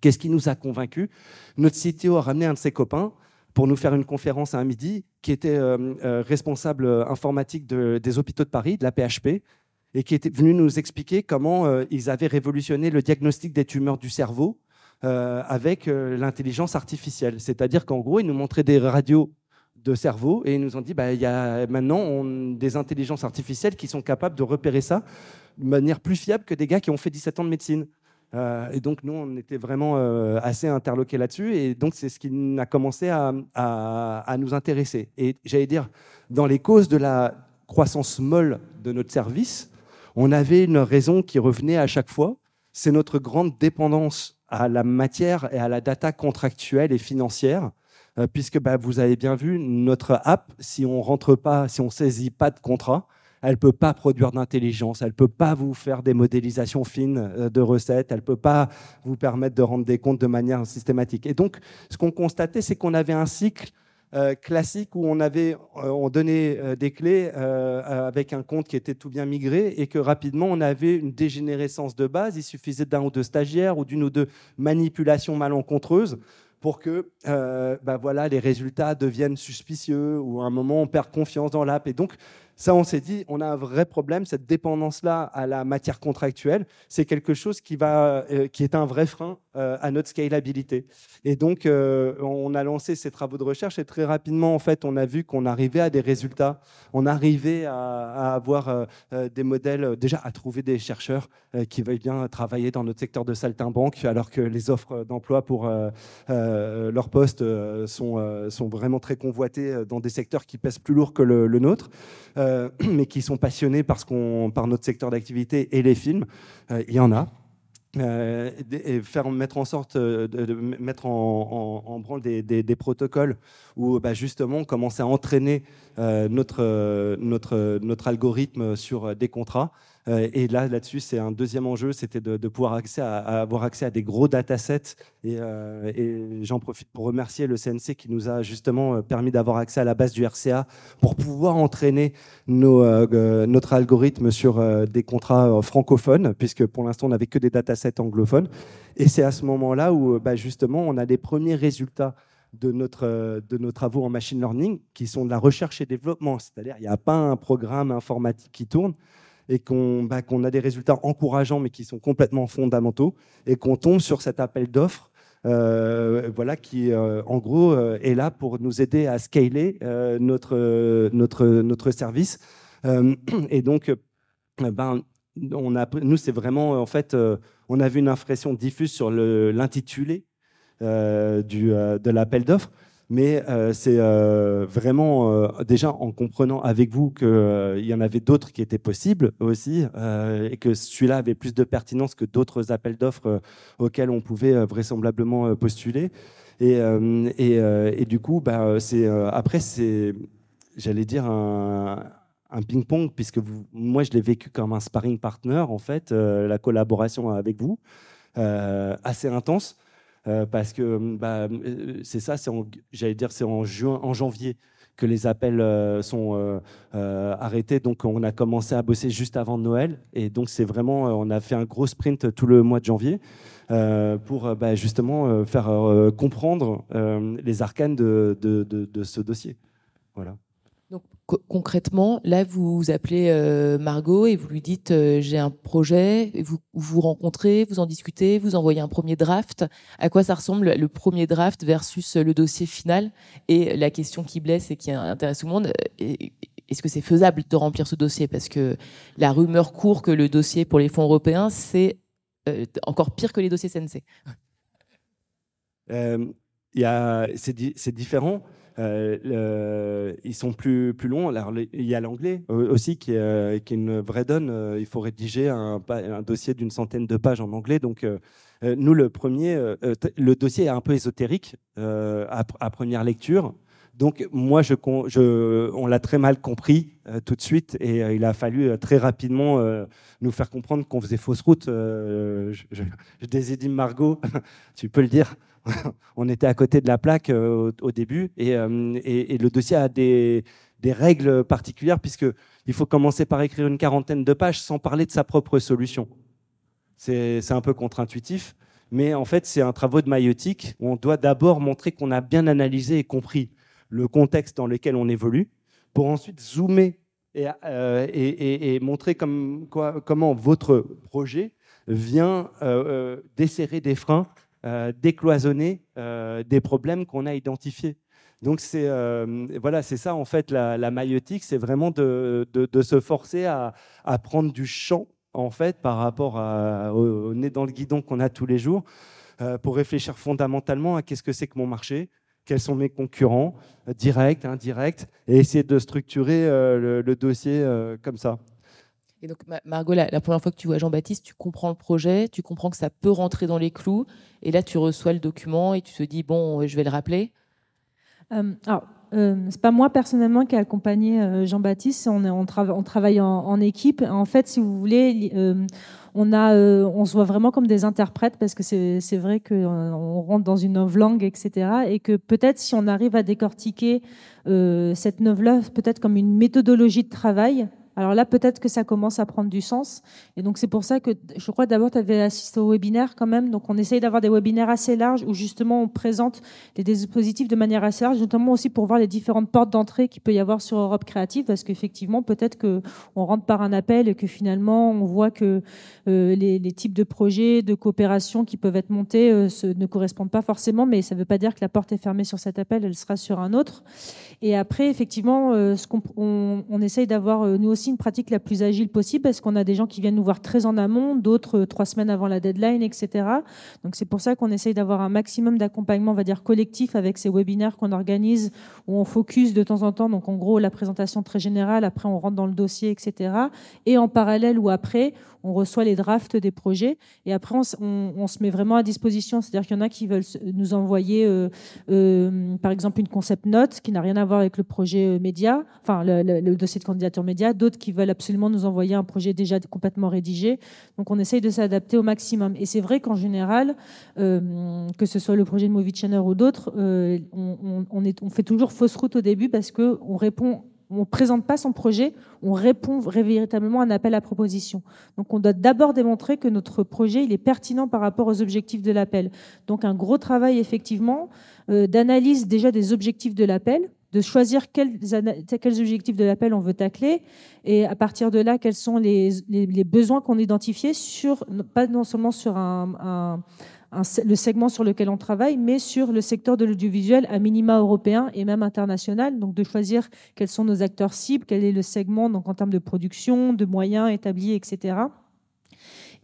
Qu'est-ce qui nous a convaincus? Notre CTO a ramené un de ses copains pour nous faire une conférence à un midi, qui était responsable informatique des hôpitaux de Paris, de la PHP, et qui était venu nous expliquer comment ils avaient révolutionné le diagnostic des tumeurs du cerveau euh, avec euh, l'intelligence artificielle. C'est-à-dire qu'en gros, ils nous montraient des radios de cerveau et ils nous ont dit bah, il y a maintenant des intelligences artificielles qui sont capables de repérer ça de manière plus fiable que des gars qui ont fait 17 ans de médecine. Euh, et donc, nous, on était vraiment assez interloqués là-dessus. Et donc, c'est ce qui a commencé à, à nous intéresser. Et j'allais dire, dans les causes de la croissance molle de notre service, on avait une raison qui revenait à chaque fois. C'est notre grande dépendance à la matière et à la data contractuelle et financière, euh, puisque bah, vous avez bien vu, notre app, si on rentre pas, si on saisit pas de contrat, elle peut pas produire d'intelligence, elle peut pas vous faire des modélisations fines euh, de recettes, elle peut pas vous permettre de rendre des comptes de manière systématique. Et donc, ce qu'on constatait, c'est qu'on avait un cycle euh, classique où on avait, euh, on donnait euh, des clés avec un compte qui était tout bien migré et que rapidement on avait une dégénérescence de base. Il suffisait d'un ou deux stagiaires ou d'une ou deux manipulations malencontreuses pour que bah voilà, les résultats deviennent suspicieux ou à un moment on perd confiance dans l'app. Et donc ça, on s'est dit, on a un vrai problème. Cette dépendance-là à la matière contractuelle, c'est quelque chose qui, va, euh, qui est un vrai frein euh, à notre scalabilité. Et donc, euh, on a lancé ces travaux de recherche et très rapidement, en fait, on a vu qu'on arrivait à des résultats. On arrivait à, avoir des modèles, déjà à trouver des chercheurs qui veuillent bien travailler dans notre secteur de saltimbanque, alors que les offres d'emploi pour leur poste sont, vraiment très convoitées dans des secteurs qui pèsent plus lourd que le nôtre. Euh, mais qui sont passionnés par, par notre secteur d'activité et les films. Euh, il y en a. Euh, et faire mettre en sorte de, mettre en, branle des, des, protocoles où bah, justement commencer à entraîner notre, notre, notre algorithme sur des contrats et là, là-dessus, c'est un deuxième enjeu, c'était de, pouvoir accès avoir accès à des gros datasets. Et, euh, et j'en profite pour remercier le CNC qui nous a justement euh, permis d'avoir accès à la base du RCA pour pouvoir entraîner notre algorithme sur des contrats francophones, puisque pour l'instant, on n'avait que des datasets anglophones. Et c'est à ce moment-là où, bah, justement, on a les premiers résultats de, notre, de nos travaux en machine learning, qui sont de la recherche et développement. C'est-à-dire, il n'y a pas un programme informatique qui tourne, et bah, qu'on a des résultats encourageants mais qui sont complètement fondamentaux et qu'on tombe sur cet appel d'offres euh, voilà, qui euh, en gros euh, est là pour nous aider à scaler notre, service. et donc, ben, nous, c'est vraiment, en fait, on a vu une impression diffuse sur l'intitulé de l'appel d'offres mais euh, c'est euh, vraiment euh, déjà en comprenant avec vous qu'il y en avait d'autres qui étaient possibles aussi et que celui-là avait plus de pertinence que d'autres appels d'offres auxquels on pouvait vraisemblablement postuler. Et, du coup, bah, c'est après, c'est, j'allais dire, un, ping-pong, puisque moi, je l'ai vécu comme un sparring partner, en fait, la collaboration avec vous, assez intense. Euh, parce que hum, bah, euh, c'est ça, j'allais dire, c'est en, juin, en janvier que les appels euh, sont arrêtés. Donc, on a commencé à bosser juste avant Noël. Et donc, c'est vraiment, on a fait un gros sprint tout le mois de janvier pour bah, justement faire comprendre les arcanes de, de, de ce dossier. Voilà concrètement, là, vous, appelez euh, Margot et vous lui dites euh, j'ai un projet, et vous vous rencontrez, vous en discutez, vous envoyez un premier draft. À quoi ça ressemble le premier draft versus le dossier final? Et la question qui blesse et qui intéresse tout le monde, euh, est-ce que c'est faisable de remplir ce dossier? Parce que la rumeur court que le dossier pour les fonds européens, c'est encore pire que les dossiers CNC. c'est différent. Euh, ils sont plus, plus longs. Il y a l'anglais aussi qui est, qui est, une vraie donne. Euh, il faut rédiger un, dossier d'une centaine de pages en anglais. Donc, euh, nous, le premier, le dossier est un peu ésotérique à, première lecture. Donc, moi, je on l'a très mal compris tout de suite et il a fallu très rapidement nous faire comprendre qu'on faisait fausse route. je, je, je Margot, tu peux le dire. on était à côté de la plaque euh, au, début euh, et, le dossier a des, règles particulières puisqu'il faut commencer par écrire une quarantaine de pages sans parler de sa propre solution. C'est un peu contre-intuitif, mais en fait, c'est un travail de maïotique où on doit d'abord montrer qu'on a bien analysé et compris le contexte dans lequel on évolue pour ensuite zoomer et, euh, montrer comment votre projet vient desserrer des freins euh, décloisonner euh, des problèmes qu'on a identifiés. Donc c'est euh, voilà, c'est ça en fait la, la maïotique, c'est vraiment de, de, se forcer à, à, prendre du champ en fait par rapport au, nez dans le guidon qu'on a tous les jours pour réfléchir fondamentalement à qu'est-ce que c'est que mon marché, quels sont mes concurrents, directs, indirects, et essayer de structurer le, dossier comme ça. Et donc, Margot, la, première fois que tu vois Jean-Baptiste, tu comprends le projet, tu comprends que ça peut rentrer dans les clous, et là, tu reçois le document et tu te dis, bon, je vais le rappeler. Euh, alors, euh, c'est pas moi personnellement qui ai accompagné Jean-Baptiste, on, travaille en, équipe. En fait, si vous voulez, on, a, on se voit vraiment comme des interprètes parce que c'est vrai qu'on rentre dans une nouvelle langue, etc. Et que peut-être si on arrive à décortiquer cette nouvelle peut-être comme une méthodologie de travail, alors là, peut-être que ça commence à prendre du sens. Et donc, c'est pour ça que je crois d'abord, tu avais assisté au webinaire quand même. Donc, on essaye d'avoir des webinaires assez larges où justement on présente les dispositifs de manière assez large, notamment aussi pour voir les différentes portes d'entrée qu'il peut y avoir sur Europe Créative. Parce qu'effectivement, peut-être qu'on rentre par un appel et que finalement, on voit que euh, les, types de projets, de coopération qui peuvent être montés euh, ne correspondent pas forcément. Mais ça ne veut pas dire que la porte est fermée sur cet appel, elle sera sur un autre. Et après, effectivement, euh, ce qu'on on, essaye d'avoir, nous aussi, une pratique la plus agile possible parce qu'on a des gens qui viennent nous voir très en amont, d'autres euh, trois semaines avant la deadline, etc. Donc c'est pour ça qu'on essaye d'avoir un maximum d'accompagnement, on va dire collectif, avec ces webinaires qu'on organise où on focus de temps en temps. Donc en gros la présentation très générale, après on rentre dans le dossier, etc. Et en parallèle ou après, on reçoit les drafts des projets et après on, se met vraiment à disposition. C'est-à-dire qu'il y en a qui veulent nous envoyer, euh, euh, par exemple, une concept note qui n'a rien à voir avec le projet média, enfin le, dossier de candidature média. D'autres qui veulent absolument nous envoyer un projet déjà complètement rédigé. Donc on essaye de s'adapter au maximum. Et c'est vrai qu'en général, euh, que ce soit le projet de Movie Channel ou d'autres, on, on, fait toujours fausse route au début parce qu'on répond on ne présente pas son projet, on répond véritablement à un appel à proposition. Donc on doit d'abord démontrer que notre projet il est pertinent par rapport aux objectifs de l'appel. Donc un gros travail effectivement euh, d'analyse déjà des objectifs de l'appel, de choisir quels, objectifs de l'appel on veut tacler et à partir de là quels sont les, besoins qu'on identifiait sur pas non seulement sur un le segment sur lequel on travaille, mais sur le secteur de l'audiovisuel à minima européen et même international. Donc de choisir quels sont nos acteurs cibles, quel est le segment donc en termes de production, de moyens établis, etc.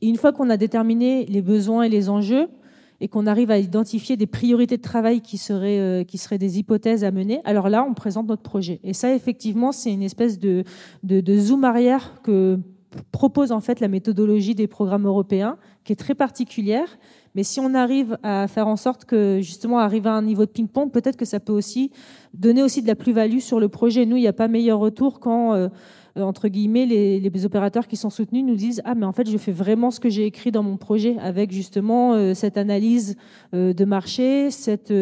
Et une fois qu'on a déterminé les besoins et les enjeux, et qu'on arrive à identifier des priorités de travail qui seraient, euh, qui seraient des hypothèses à mener, alors là, on présente notre projet. Et ça, effectivement, c'est une espèce de, zoom arrière que propose en fait la méthodologie des programmes européens, qui est très particulière, mais si on arrive à faire en sorte que justement arriver à un niveau de ping-pong, peut-être que ça peut aussi donner aussi de la plus-value sur le projet. Nous, il n'y a pas meilleur retour quand euh, entre guillemets, les, opérateurs qui sont soutenus nous disent ah mais en fait je fais vraiment ce que j'ai écrit dans mon projet avec justement euh, cette analyse euh, de marché, cette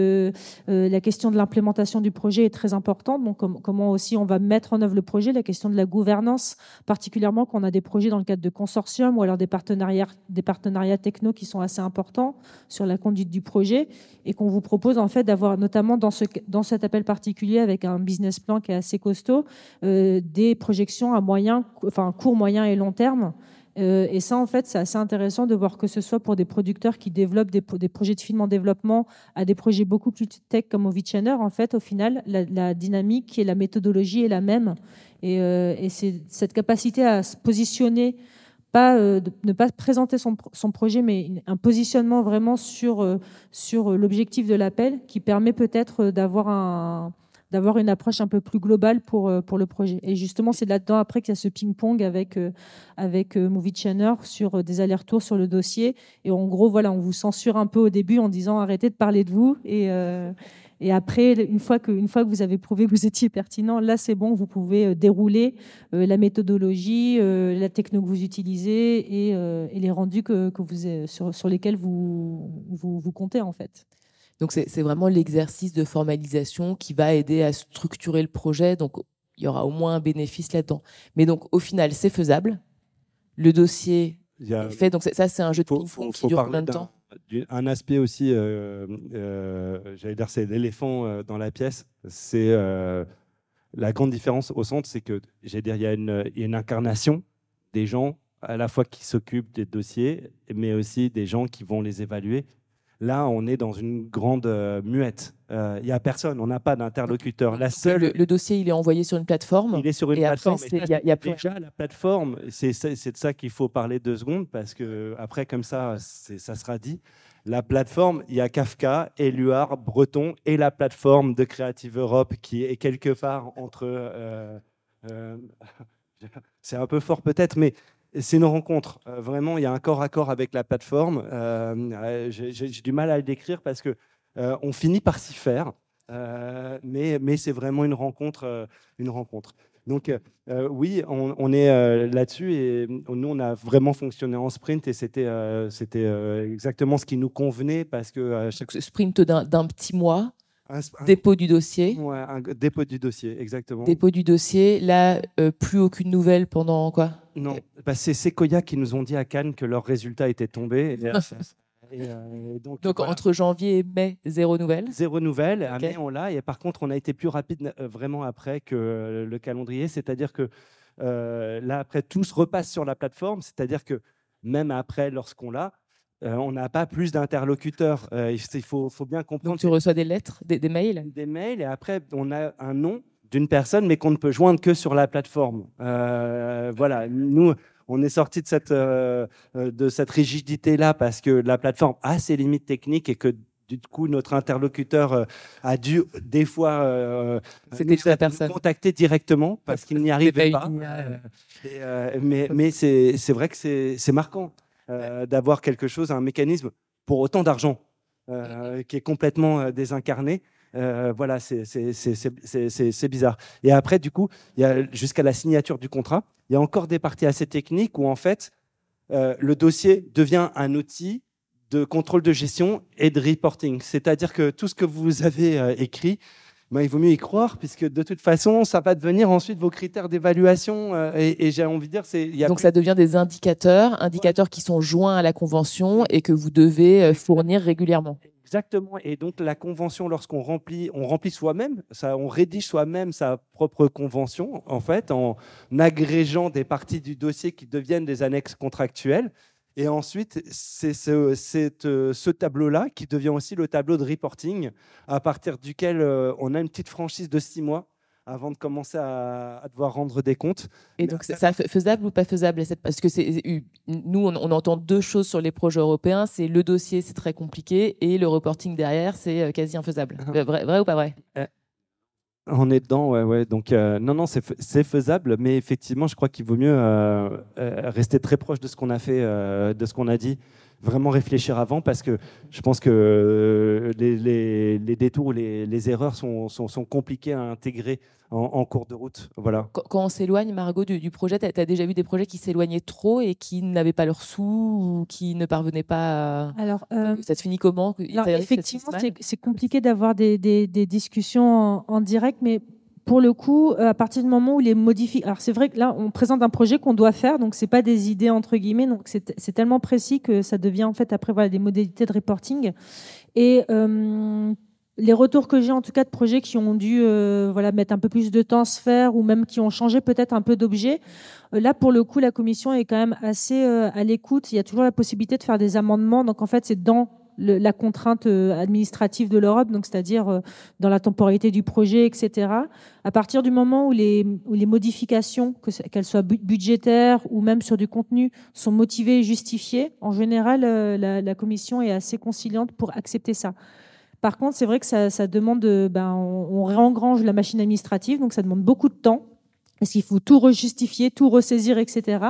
la question de l'implémentation du projet est très importante. Donc comment aussi on va mettre en œuvre le projet, la question de la gouvernance, particulièrement quand on a des projets dans le cadre de consortiums ou alors des partenariats des partenariats techno qui sont assez importants sur la conduite du projet et qu'on vous propose en fait d'avoir notamment dans ce dans cet appel particulier avec un business plan qui est assez costaud des projections à moyen, enfin court, moyen et long terme. Euh, et ça, en fait, c'est assez intéressant de voir que ce soit pour des producteurs qui développent des, projets de filmement développement à des projets beaucoup plus tech comme Ovichannel, en fait, au final, la, dynamique et la méthodologie est la même. Et, euh, c'est cette capacité à se positionner, pas, euh, de, ne pas présenter son, son, projet, mais un positionnement vraiment sur, sur l'objectif de l'appel qui permet peut-être d'avoir un d'avoir une approche un peu plus globale pour, euh, pour le projet. Et justement, c'est là-dedans après qu'il y a ce ping-pong avec, euh, avec euh, Movie Channel sur des allers-retours sur le dossier. Et en gros, voilà, on vous censure un peu au début en disant arrêtez de parler de vous. Et, et après, une fois, que, une fois que vous avez prouvé que vous étiez pertinent, là, c'est bon, vous pouvez dérouler la méthodologie, la techno que vous utilisez et, et les rendus que, que vous, sur, sur lesquels vous, vous, vous comptez, en fait. Donc c'est vraiment l'exercice de formalisation qui va aider à structurer le projet. Donc il y aura au moins un bénéfice là-dedans. Mais donc au final, c'est faisable. Le dossier est fait. Donc ça, c'est un jeu de ping-pong qui dure combien de temps? un aspect aussi, euh, euh, j'allais dire, c'est l'éléphant euh, dans la pièce. C'est la grande différence au centre, c'est que, j'allais dire, il y, a une, il y a une incarnation des gens à la fois qui s'occupent des dossiers, mais aussi des gens qui vont les évaluer Là, on est dans une grande euh, muette. Il euh, n'y a personne, on n'a pas d'interlocuteur. La seule... Le, dossier, il est envoyé sur une plateforme. Il est sur une plateforme. Il y, a, déjà la plateforme. C'est de ça qu'il faut parler deux secondes parce que après, comme ça, ça sera dit. La plateforme, il y a Kafka, Éluard, Breton et la plateforme de Creative Europe qui est quelque part entre. Euh, c'est un peu fort peut-être, mais c'est une rencontre. Euh, vraiment, il y a un corps à corps avec la plateforme. Euh, j'ai du mal à le décrire parce que euh, on finit par s'y faire. mais mais c'est vraiment une rencontre, une rencontre. Donc oui, on, est là-dessus et nous on a vraiment fonctionné en sprint et c'était c'était exactement ce qui nous convenait parce que chaque sprint d'un petit mois. Dépôt du dossier. Ouais, un dépôt du dossier, exactement. Dépôt du dossier. Là, plus aucune nouvelle pendant quoi? Non, bah, c'est Sequoia qui nous ont dit à Cannes que leurs résultats étaient tombés. Euh, donc, entre janvier et mai, zéro nouvelle Zéro nouvelle. À mai, on l'a. Et par contre, on a été plus rapide euh, vraiment après que le calendrier. C'est-à-dire que euh, là, après, tout se repasse sur la plateforme. C'est-à-dire que même après, lorsqu'on l'a, on n'a pas plus d'interlocuteurs. il faut, faut, bien comprendre. Donc tu reçois des lettres, des, des, mails? Des mails. Et après, on a un nom d'une personne, mais qu'on ne peut joindre que sur la plateforme. voilà. Nous on est sorti de cette, euh, euh, de cette rigidité-là parce que la plateforme a ses limites techniques et que du coup, notre interlocuteur euh, a dû des fois nous contacter directement parce qu'il n'y arrivait pas. mais mais c'est vrai que c'est marquant d'avoir quelque chose, un mécanisme pour autant d'argent qui est complètement désincarné. voilà, c'est bizarre. Et après, du coup, il y a jusqu'à la signature du contrat, il y a encore des parties assez techniques où en fait euh, le dossier devient un outil de contrôle de gestion et de reporting. C'est-à-dire que tout ce que vous avez euh, écrit, ben, il vaut mieux y croire, puisque de toute façon, ça va devenir ensuite vos critères d'évaluation. Euh, et, j'ai envie de dire, c'est. Donc ça devient des indicateurs, indicateurs qui sont joints à la convention et que vous devez fournir régulièrement. Exactement. Et donc la convention, lorsqu'on remplit, on remplit soi-même, ça, on rédige soi-même sa propre convention, en fait, en agrégeant des parties du dossier qui deviennent des annexes contractuelles. Et ensuite, c'est ce, ce tableau-là qui devient aussi le tableau de reporting, à partir duquel euh, on a une petite franchise de six mois avant de commencer à, devoir rendre des comptes. Et donc, c'est faisable ou pas faisable Parce que nous, on, entend deux choses sur les projets européens. C'est le dossier, c'est très compliqué, et le reporting derrière, c'est euh, quasi infaisable. Vrai, vrai, ou pas vrai? Euh, On est dedans, ouais, ouais. Donc, euh, non, non, c'est faisable, mais effectivement, je crois qu'il vaut mieux rester très proche de ce qu'on a fait, de ce qu'on a dit vraiment réfléchir avant parce que je pense que euh, les, les, détours, les, les erreurs sont, sont, sont, compliquées à intégrer en, cours de route. Voilà. Quand, on s'éloigne, Margot, du, projet, tu as, déjà vu des projets qui s'éloignaient trop et qui n'avaient pas leurs sous ou qui ne parvenaient pas à... Alors, euh, ça se finit comment? Effectivement, c'est compliqué d'avoir des, des, des, discussions en, en direct, mais pour le coup, euh, à partir du moment où les modifie, alors c'est vrai que là, on présente un projet qu'on doit faire, donc c'est pas des idées entre guillemets, donc c'est tellement précis que ça devient en fait après voilà des modalités de reporting. Et euh, les retours que j'ai en tout cas de projets qui ont dû euh, voilà mettre un peu plus de temps à se faire ou même qui ont changé peut-être un peu d'objet. là, pour le coup, la commission est quand même assez à l'écoute. Il y a toujours la possibilité de faire des amendements, donc en fait, c'est dans la contrainte euh, administrative de l'Europe, donc c'est-à-dire euh, dans la temporalité du projet, etc. À partir du moment où les, modifications, qu'elles soient budgétaires ou même sur du contenu, sont motivées et justifiées, en général, euh, la, Commission est assez conciliante pour accepter ça. Par contre, c'est vrai que ça, demande, ben, on réengrange la machine administrative, donc ça demande beaucoup de temps est-ce qu'il faut tout rejustifier, tout ressaisir, etc.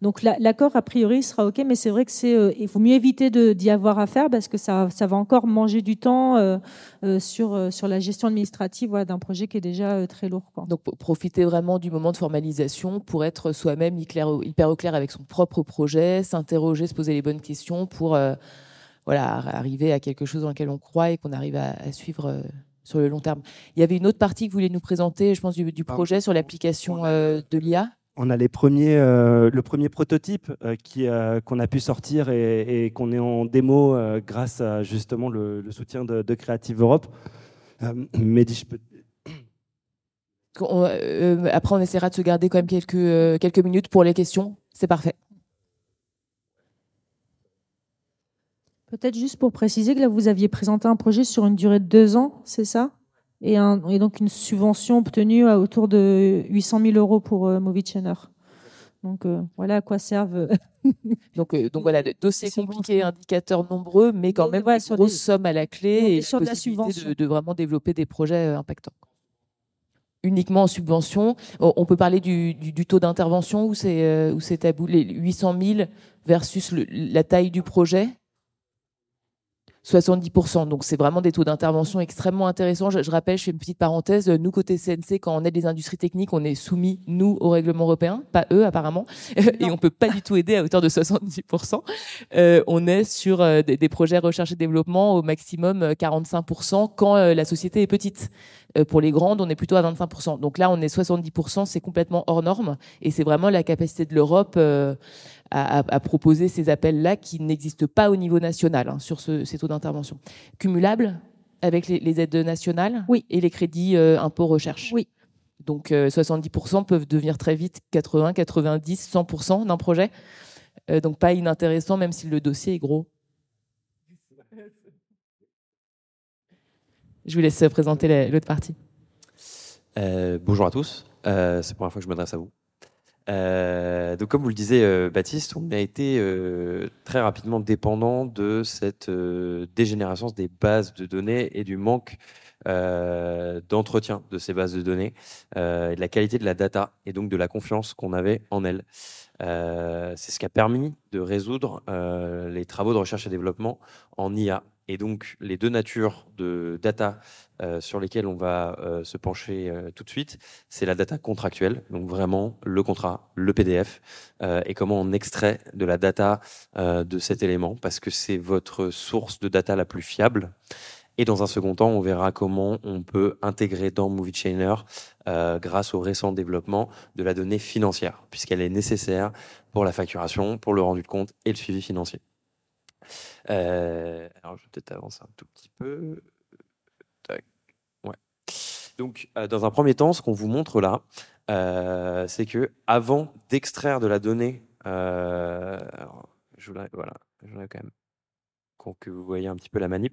Donc l'accord a priori sera ok, mais c'est vrai que c'est, euh, il faut mieux éviter d'y avoir affaire parce que ça, va encore manger du temps euh, euh, sur sur la gestion administrative d'un projet qui est déjà très lourd. Donc profiter vraiment du moment de formalisation pour être soi-même hyper, au clair avec son propre projet, s'interroger, se poser les bonnes questions pour voilà arriver à quelque chose dans lequel on croit et qu'on arrive à suivre sur le long terme. Il y avait une autre partie que vous voulez nous présenter, je pense, du, du projet sur l'application euh, de l'IA. On a les premiers, euh, le premier prototype euh, qui qu'on a pu sortir et, qu'on est en démo grâce à justement le, soutien de, Creative Europe. Mehdi, je peux... après, on essaiera de se garder quand même quelques, quelques minutes pour les questions. C'est parfait. Peut-être juste pour préciser que là, vous aviez présenté un projet sur une durée de deux ans, c'est ça? Et, donc une subvention obtenue à autour de 800 000 euros pour euh, Donc euh, voilà à quoi servent. donc, euh, donc voilà, dossier compliqué, indicateurs nombreux, mais quand même voilà, des grosses sommes à la clé et sur la, subvention. De, vraiment développer des projets euh, impactants uniquement en subvention. On peut parler du, taux d'intervention où c'est tabou, les 800 000 versus la taille du projet? 70%. Donc c'est vraiment des taux d'intervention extrêmement intéressants. Je, rappelle, je fais une petite parenthèse, nous côté CNC, quand on aide les industries techniques, on est soumis, nous, au règlement européen, pas eux apparemment, et on peut pas du tout aider à hauteur de 70%. Euh, on est sur euh, des, projets recherche et développement au maximum 45% euh, quand la société est petite. pour les grandes, on est plutôt à 25%. Donc là, on est 70%, c'est complètement hors norme, et c'est vraiment la capacité de l'Europe à, proposer ces appels-là qui n'existent pas au niveau national hein, sur ces taux d'intervention. Cumulables avec les, aides nationales oui. et les crédits euh, impôts recherche. Oui. Donc 70% euh, peuvent devenir très vite 80, 90, 100% d'un projet. Euh, donc pas inintéressant même si le dossier est gros. Je vous laisse présenter l'autre partie. bonjour à tous. c'est la première fois que je m'adresse à vous. Euh, donc, comme vous le disiez, euh, Baptiste, on a été euh, très rapidement dépendant de cette dégénérescence des bases de données et du manque d'entretien de ces bases de données et de la qualité de la data et donc de la confiance qu'on avait en elles. C'est ce qui a permis de résoudre les travaux de recherche et développement en IA. Et donc, les deux natures de data euh, sur lesquelles on va euh, se pencher euh, tout de suite, c'est la data contractuelle, donc vraiment le contrat, le PDF, et comment on extrait de la data de cet élément, parce que c'est votre source de data la plus fiable. Et dans un second temps, on verra comment on peut intégrer dans Movie Chainer, grâce au récent développement, de la donnée financière, puisqu'elle est nécessaire pour la facturation, pour le rendu de compte et le suivi financier. Alors, je vais peut-être avancer un tout petit peu. Donc, euh, dans un premier temps, ce qu'on vous montre là, euh, c'est que avant d'extraire de la donnée, euh, je voudrais, voilà, je voudrais quand même que vous voyez un petit peu la manip.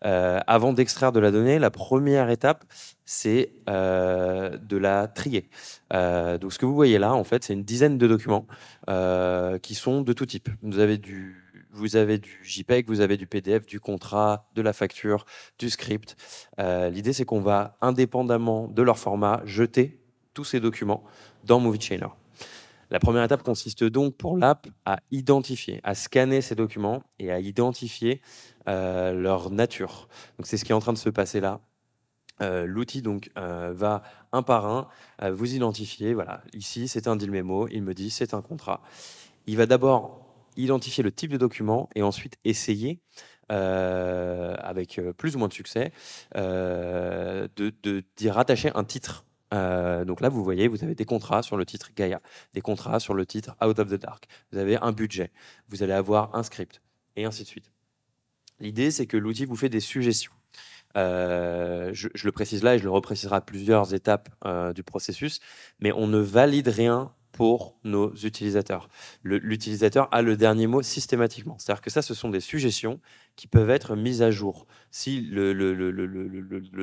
avant d'extraire de la donnée, la première étape, c'est de la trier. donc, ce que vous voyez là, en fait, c'est une dizaine de documents qui sont de tout type. Vous avez du vous avez du JPEG, vous avez du PDF, du contrat, de la facture, du script. Euh, l'idée, c'est qu'on va, indépendamment de leur format, jeter tous ces documents dans Movie Chainer. La première étape consiste donc pour l'app à identifier, à scanner ces documents et à identifier euh, leur nature. Donc c'est ce qui est en train de se passer là. Euh, l'outil donc va un par un vous identifier. Voilà, ici c'est un deal memo. Il me dit c'est un contrat. Il va d'abord identifier le type de document et ensuite essayer, euh, avec euh, plus ou moins de succès, euh, d'y rattacher un titre. donc là, vous voyez, vous avez des contrats sur le titre Gaia, des contrats sur le titre Out of the Dark. Vous avez un budget, vous allez avoir un script, et ainsi de suite. L'idée, c'est que l'outil vous fait des suggestions. je, le précise là et je le repréciserai à plusieurs étapes du processus, mais on ne valide rien pour nos utilisateurs. L'utilisateur a le dernier mot systématiquement. C'est-à-dire que ça, ce sont des suggestions qui peuvent être mises à jour. Si le,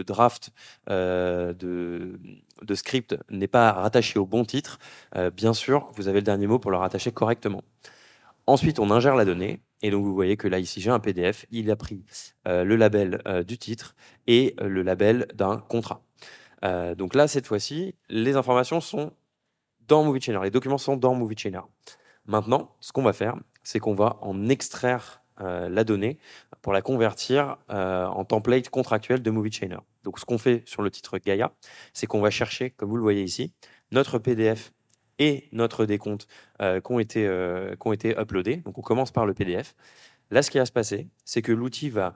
draft euh, de, de, script n'est pas rattaché au bon titre, euh, bien sûr, vous avez le dernier mot pour le rattacher correctement. Ensuite, on ingère la donnée. Et donc, vous voyez que là, ici, j'ai un PDF. Il a pris euh, le label du titre et le label d'un contrat. donc là, cette fois-ci, les informations sont dans Movie Chainer. Les documents sont dans Movie Chainer. Maintenant, ce qu'on va faire, c'est qu'on va en extraire euh, la donnée pour la convertir euh, en template contractuel de Movie Chainer. Donc, ce qu'on fait sur le titre Gaia, c'est qu'on va chercher, comme vous le voyez ici, notre PDF et notre décompte euh, qui, ont été, qui ont été uploadés. Donc, on commence par le PDF. Là, ce qui va se passer, c'est que l'outil va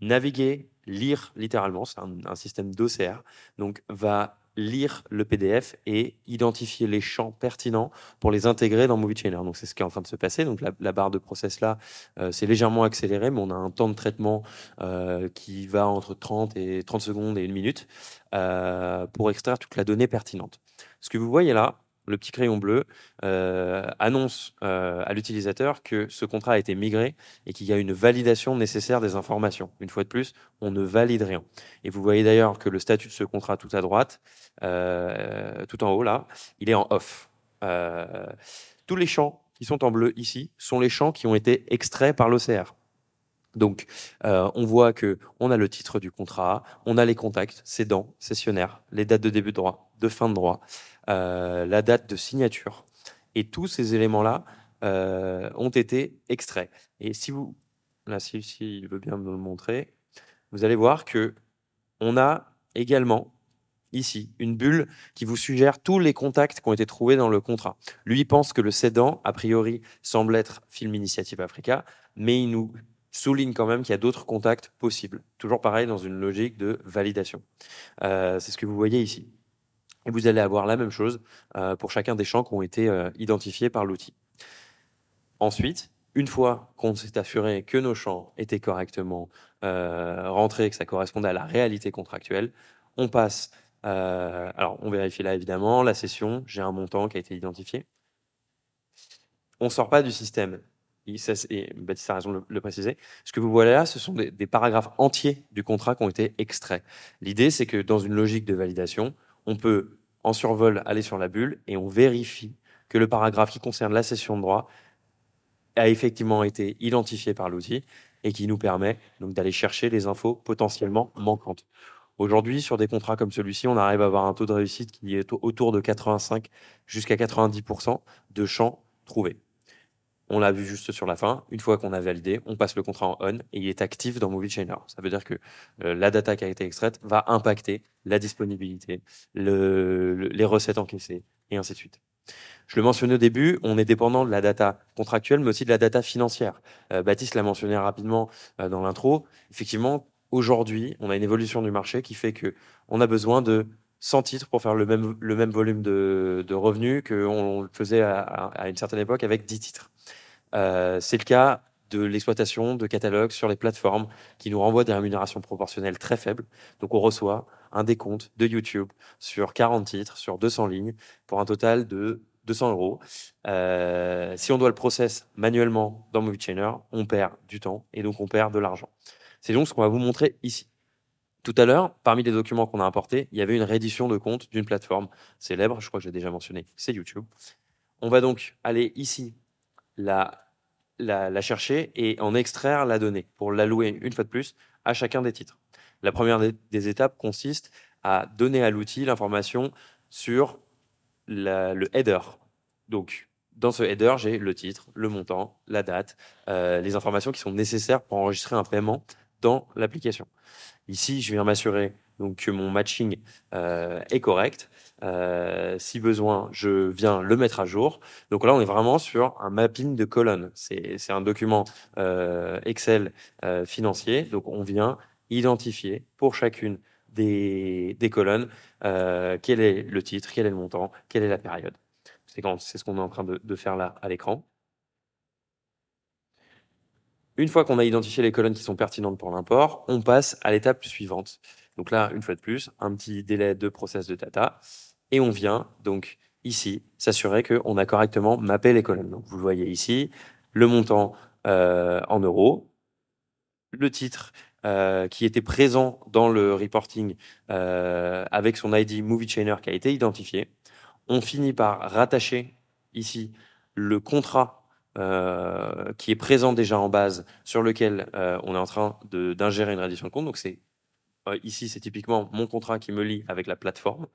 naviguer, lire littéralement, c'est un, un système d'OCR, donc va lire le PDF et identifier les champs pertinents pour les intégrer dans Movie Chainer. Donc c'est ce qui est en train de se passer. Donc la, barre de process là, euh, c'est légèrement accéléré, mais on a un temps de traitement euh, qui va entre 30 et 30 secondes et une minute euh, pour extraire toute la donnée pertinente. Ce que vous voyez là, le petit crayon bleu euh, annonce euh, à l'utilisateur que ce contrat a été migré et qu'il y a une validation nécessaire des informations. Une fois de plus, on ne valide rien. Et vous voyez d'ailleurs que le statut de ce contrat tout à droite, euh, tout en haut là, il est en off. tous les champs qui sont en bleu ici sont les champs qui ont été extraits par l'OCR. Donc, on voit que on a le titre du contrat, on a les contacts, cédants, cessionnaires, les dates de début de droit, de fin de droit, la date de signature. Et tous ces éléments-là euh, ont été extraits. Et si vous là, si, il veut bien me le montrer, vous allez voir que on a également ici une bulle qui vous suggère tous les contacts qui ont été trouvés dans le contrat. Lui pense que le cédant, a priori, semble être Film Initiative Africa, mais il nous souligne quand même qu'il y a d'autres contacts possibles. Toujours pareil dans une logique de validation. Euh, c'est ce que vous voyez ici. Et vous allez avoir la même chose euh, pour chacun des champs qui ont été euh, identifiés par l'outil. Ensuite, une fois qu'on s'est assuré que nos champs étaient correctement rentrés, que ça correspondait à la réalité contractuelle, on passe. alors, on vérifie là évidemment la session. J'ai un montant qui a été identifié. On sort pas du système et Baptiste a raison de le, préciser, ce que vous voyez là, ce sont des, paragraphes entiers du contrat qui ont été extraits. L'idée, c'est que dans une logique de validation, on peut, en survol, aller sur la bulle et on vérifie que le paragraphe qui concerne la cession de droit a effectivement été identifié par l'outil et qui nous permet d'aller chercher les infos potentiellement manquantes. Aujourd'hui, sur des contrats comme celui-ci, on arrive à avoir un taux de réussite qui est autour de 85 jusqu'à 90% de champs trouvés. On l'a vu juste sur la fin. Une fois qu'on a validé, on passe le contrat en on et il est actif dans Movie Chainer. Ça veut dire que euh, la data qui a été extraite va impacter la disponibilité, les recettes encaissées et ainsi de suite. Je le mentionnais au début, on est dépendant de la data contractuelle, mais aussi de la data financière. Euh, Baptiste l'a mentionné rapidement euh, dans l'intro. Effectivement, aujourd'hui, on a une évolution du marché qui fait que on a besoin de 100 titres pour faire le même, le même volume de, revenus qu'on le faisait à, à, une certaine époque avec 10 titres. Euh, c'est le cas de l'exploitation de catalogues sur les plateformes qui nous renvoient des rémunérations proportionnelles très faibles. Donc on reçoit un décompte de YouTube sur 40 titres, sur 200 lignes, pour un total de 200 euros. Euh, si on doit le process manuellement dans Movie Chainer, on perd du temps et donc on perd de l'argent. C'est donc ce qu'on va vous montrer ici. Tout à l'heure, parmi les documents qu'on a importés, il y avait une réédition de compte d'une plateforme célèbre, je crois que j'ai déjà mentionné, c'est YouTube. On va donc aller ici la la, chercher et en extraire la donnée pour l'allouer une fois de plus à chacun des titres. La première des, étapes consiste à donner à l'outil l'information sur le header. Donc, dans ce header, j'ai le titre, le montant, la date, euh, les informations qui sont nécessaires pour enregistrer un paiement dans l'application. Ici, je viens m'assurer donc que mon matching euh, est correct. Euh, si besoin, je viens le mettre à jour. Donc là, on est vraiment sur un mapping de colonnes. C'est un document euh, Excel financier. Donc on vient identifier pour chacune des, colonnes quel est le titre, quel est le montant, quelle est la période. C'est ce qu'on est en train de faire là à l'écran. Une fois qu'on a identifié les colonnes qui sont pertinentes pour l'import, on passe à l'étape suivante. Donc là, une fois de plus, un petit délai de process de data. Et on vient donc ici s'assurer qu'on a correctement mappé les colonnes. Donc vous le voyez ici, le montant euh, en euros, le titre euh, qui était présent dans le reporting euh, avec son ID Movie Chainer qui a été identifié. On finit par rattacher ici le contrat qui est présent déjà en base sur lequel on est en train d'ingérer une reddition de compte. Donc c'est euh, ici, c'est typiquement mon contrat qui me lie avec la plateforme.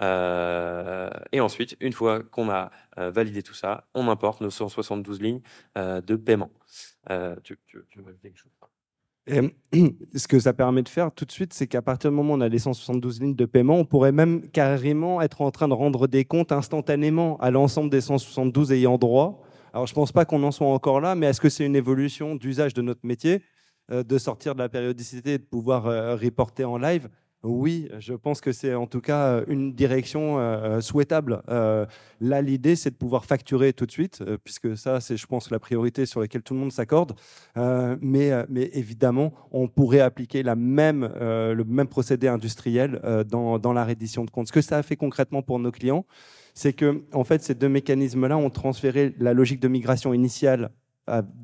Euh, et ensuite, une fois qu'on a euh, validé tout ça, on importe nos 172 lignes de paiement. Tu, tu, tu, veux quelque chose? Ce que ça permet de faire tout de suite, c'est qu'à partir du moment où on a les 172 lignes de paiement, on pourrait même carrément être en train de rendre des comptes instantanément à l'ensemble des 172 ayant droit. Alors je ne pense pas qu'on en soit encore là, mais est-ce que c'est une évolution d'usage de notre métier? De sortir de la périodicité et de pouvoir euh, reporter en live, oui, je pense que c'est en tout cas euh, une direction souhaitable. là, l'idée, c'est de pouvoir facturer tout de suite, puisque ça, c'est, je pense, la priorité sur laquelle tout le monde s'accorde. mais, mais évidemment, on pourrait appliquer la même, le même procédé industriel dans, dans la reddition de compte. Ce que ça a fait concrètement pour nos clients, c'est que, en fait, ces deux mécanismes-là ont transféré la logique de migration initiale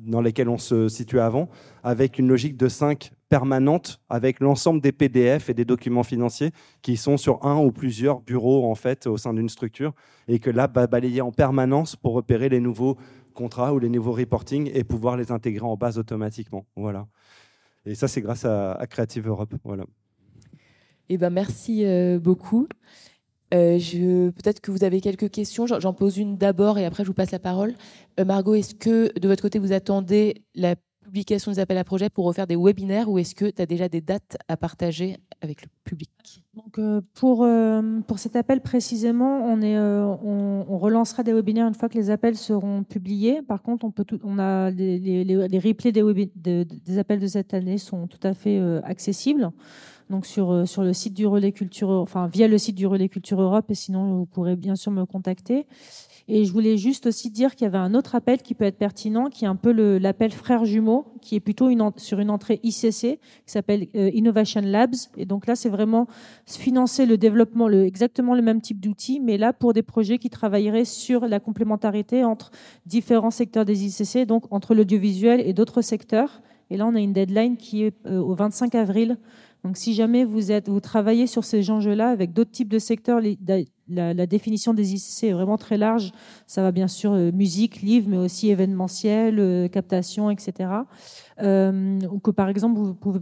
dans lesquels on se situait avant, avec une logique de 5 permanente, avec l'ensemble des PDF et des documents financiers qui sont sur un ou plusieurs bureaux en fait au sein d'une structure, et que là, bah, balayer en permanence pour repérer les nouveaux contrats ou les nouveaux reporting et pouvoir les intégrer en base automatiquement. Voilà. Et ça, c'est grâce à, Creative Europe. Voilà. Eh ben, merci euh, beaucoup. Euh, peut-être que vous avez quelques questions. J'en pose une d'abord et après je vous passe la parole. Euh, Margot, est-ce que de votre côté vous attendez la publication des appels à projets pour refaire des webinaires ou est-ce que tu as déjà des dates à partager avec le public? Donc, euh, pour, pour cet appel précisément, on, est, on, relancera des webinaires une fois que les appels seront publiés. Par contre, on, peut on a les, les, les replays des, des appels de cette année sont tout à fait accessibles. Donc sur, sur le site du Relais Culture, enfin via le site du Relais Culture Europe, et sinon vous pourrez bien sûr me contacter. Et je voulais juste aussi dire qu'il y avait un autre appel qui peut être pertinent, qui est un peu l'appel frères jumeaux, qui est plutôt une, sur une entrée ICC, qui s'appelle euh, Innovation Labs. Et donc là, c'est vraiment financer le développement, le, exactement le même type d'outils, mais là pour des projets qui travailleraient sur la complémentarité entre différents secteurs des ICC, donc entre l'audiovisuel et d'autres secteurs. Et là, on a une deadline qui est euh, au 25 avril donc, si jamais vous, travaillez sur ces enjeux-là avec d'autres types de secteurs, la, définition des ICC est vraiment très large. Ça va bien sûr euh, musique, livre, mais aussi événementiel, euh, captation, etc. Ou que par exemple, vous pouvez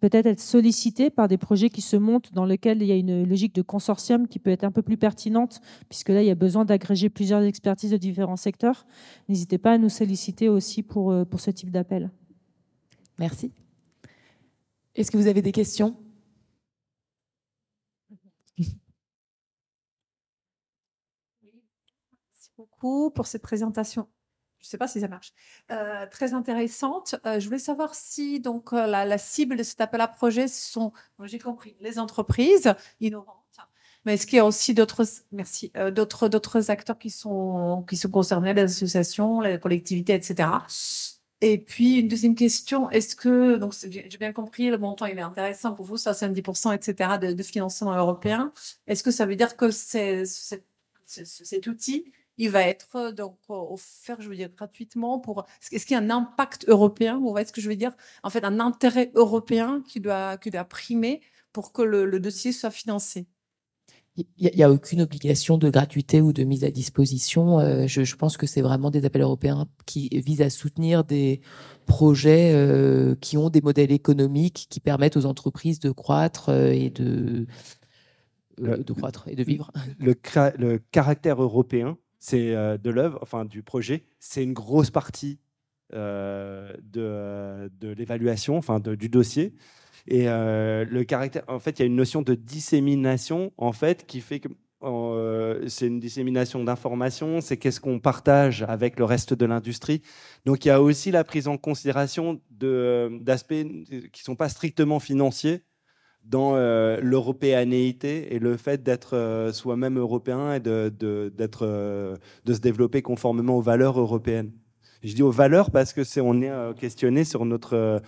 peut-être être sollicité par des projets qui se montent dans lesquels il y a une logique de consortium qui peut être un peu plus pertinente, puisque là, il y a besoin d'agréger plusieurs expertises de différents secteurs. N'hésitez pas à nous solliciter aussi pour ce type d'appel. Merci. Est-ce que vous avez des questions? Merci beaucoup pour cette présentation. Je ne sais pas si ça marche. Euh, très intéressante. Euh, je voulais savoir si donc euh, la, cible de cet appel à projet sont, j'ai compris, les entreprises innovantes. Mais est-ce qu'il y a aussi d'autres, merci, d'autres, d'autres acteurs qui sont, qui sont concernés, les associations, les collectivités, etc. Et puis, une deuxième question, est-ce que, donc j'ai bien compris, le montant il est intéressant pour vous, 70%, etc., de, financement européen. Est-ce que ça veut dire que cet outil, il va être donc offert, je veux dire, gratuitement pour. Est-ce qu'il y a un impact européen Vous voyez ce que je veux dire En fait, un intérêt européen qui doit, qui doit primer pour que le dossier soit financé? Il n'y a, aucune obligation de gratuité ou de mise à disposition. Euh, je, pense que c'est vraiment des appels européens qui visent à soutenir des projets euh, qui ont des modèles économiques qui permettent aux entreprises de croître euh, et de, de croître et de vivre. Le, le caractère européen, c'est de l'œuvre, enfin du projet, c'est une grosse partie de, de l'évaluation, enfin du dossier. Et euh, le caractère, en fait, il y a une notion de dissémination, en fait, qui fait que euh, c'est une dissémination d'informations, c'est qu'est-ce qu'on partage avec le reste de l'industrie. Donc il y a aussi la prise en considération d'aspects qui ne sont pas strictement financiers dans euh, l'européanéité et le fait d'être soi-même européen et de, de, de, se développer conformément aux valeurs européennes. Je dis aux valeurs parce que c'est on est questionné sur notre euh,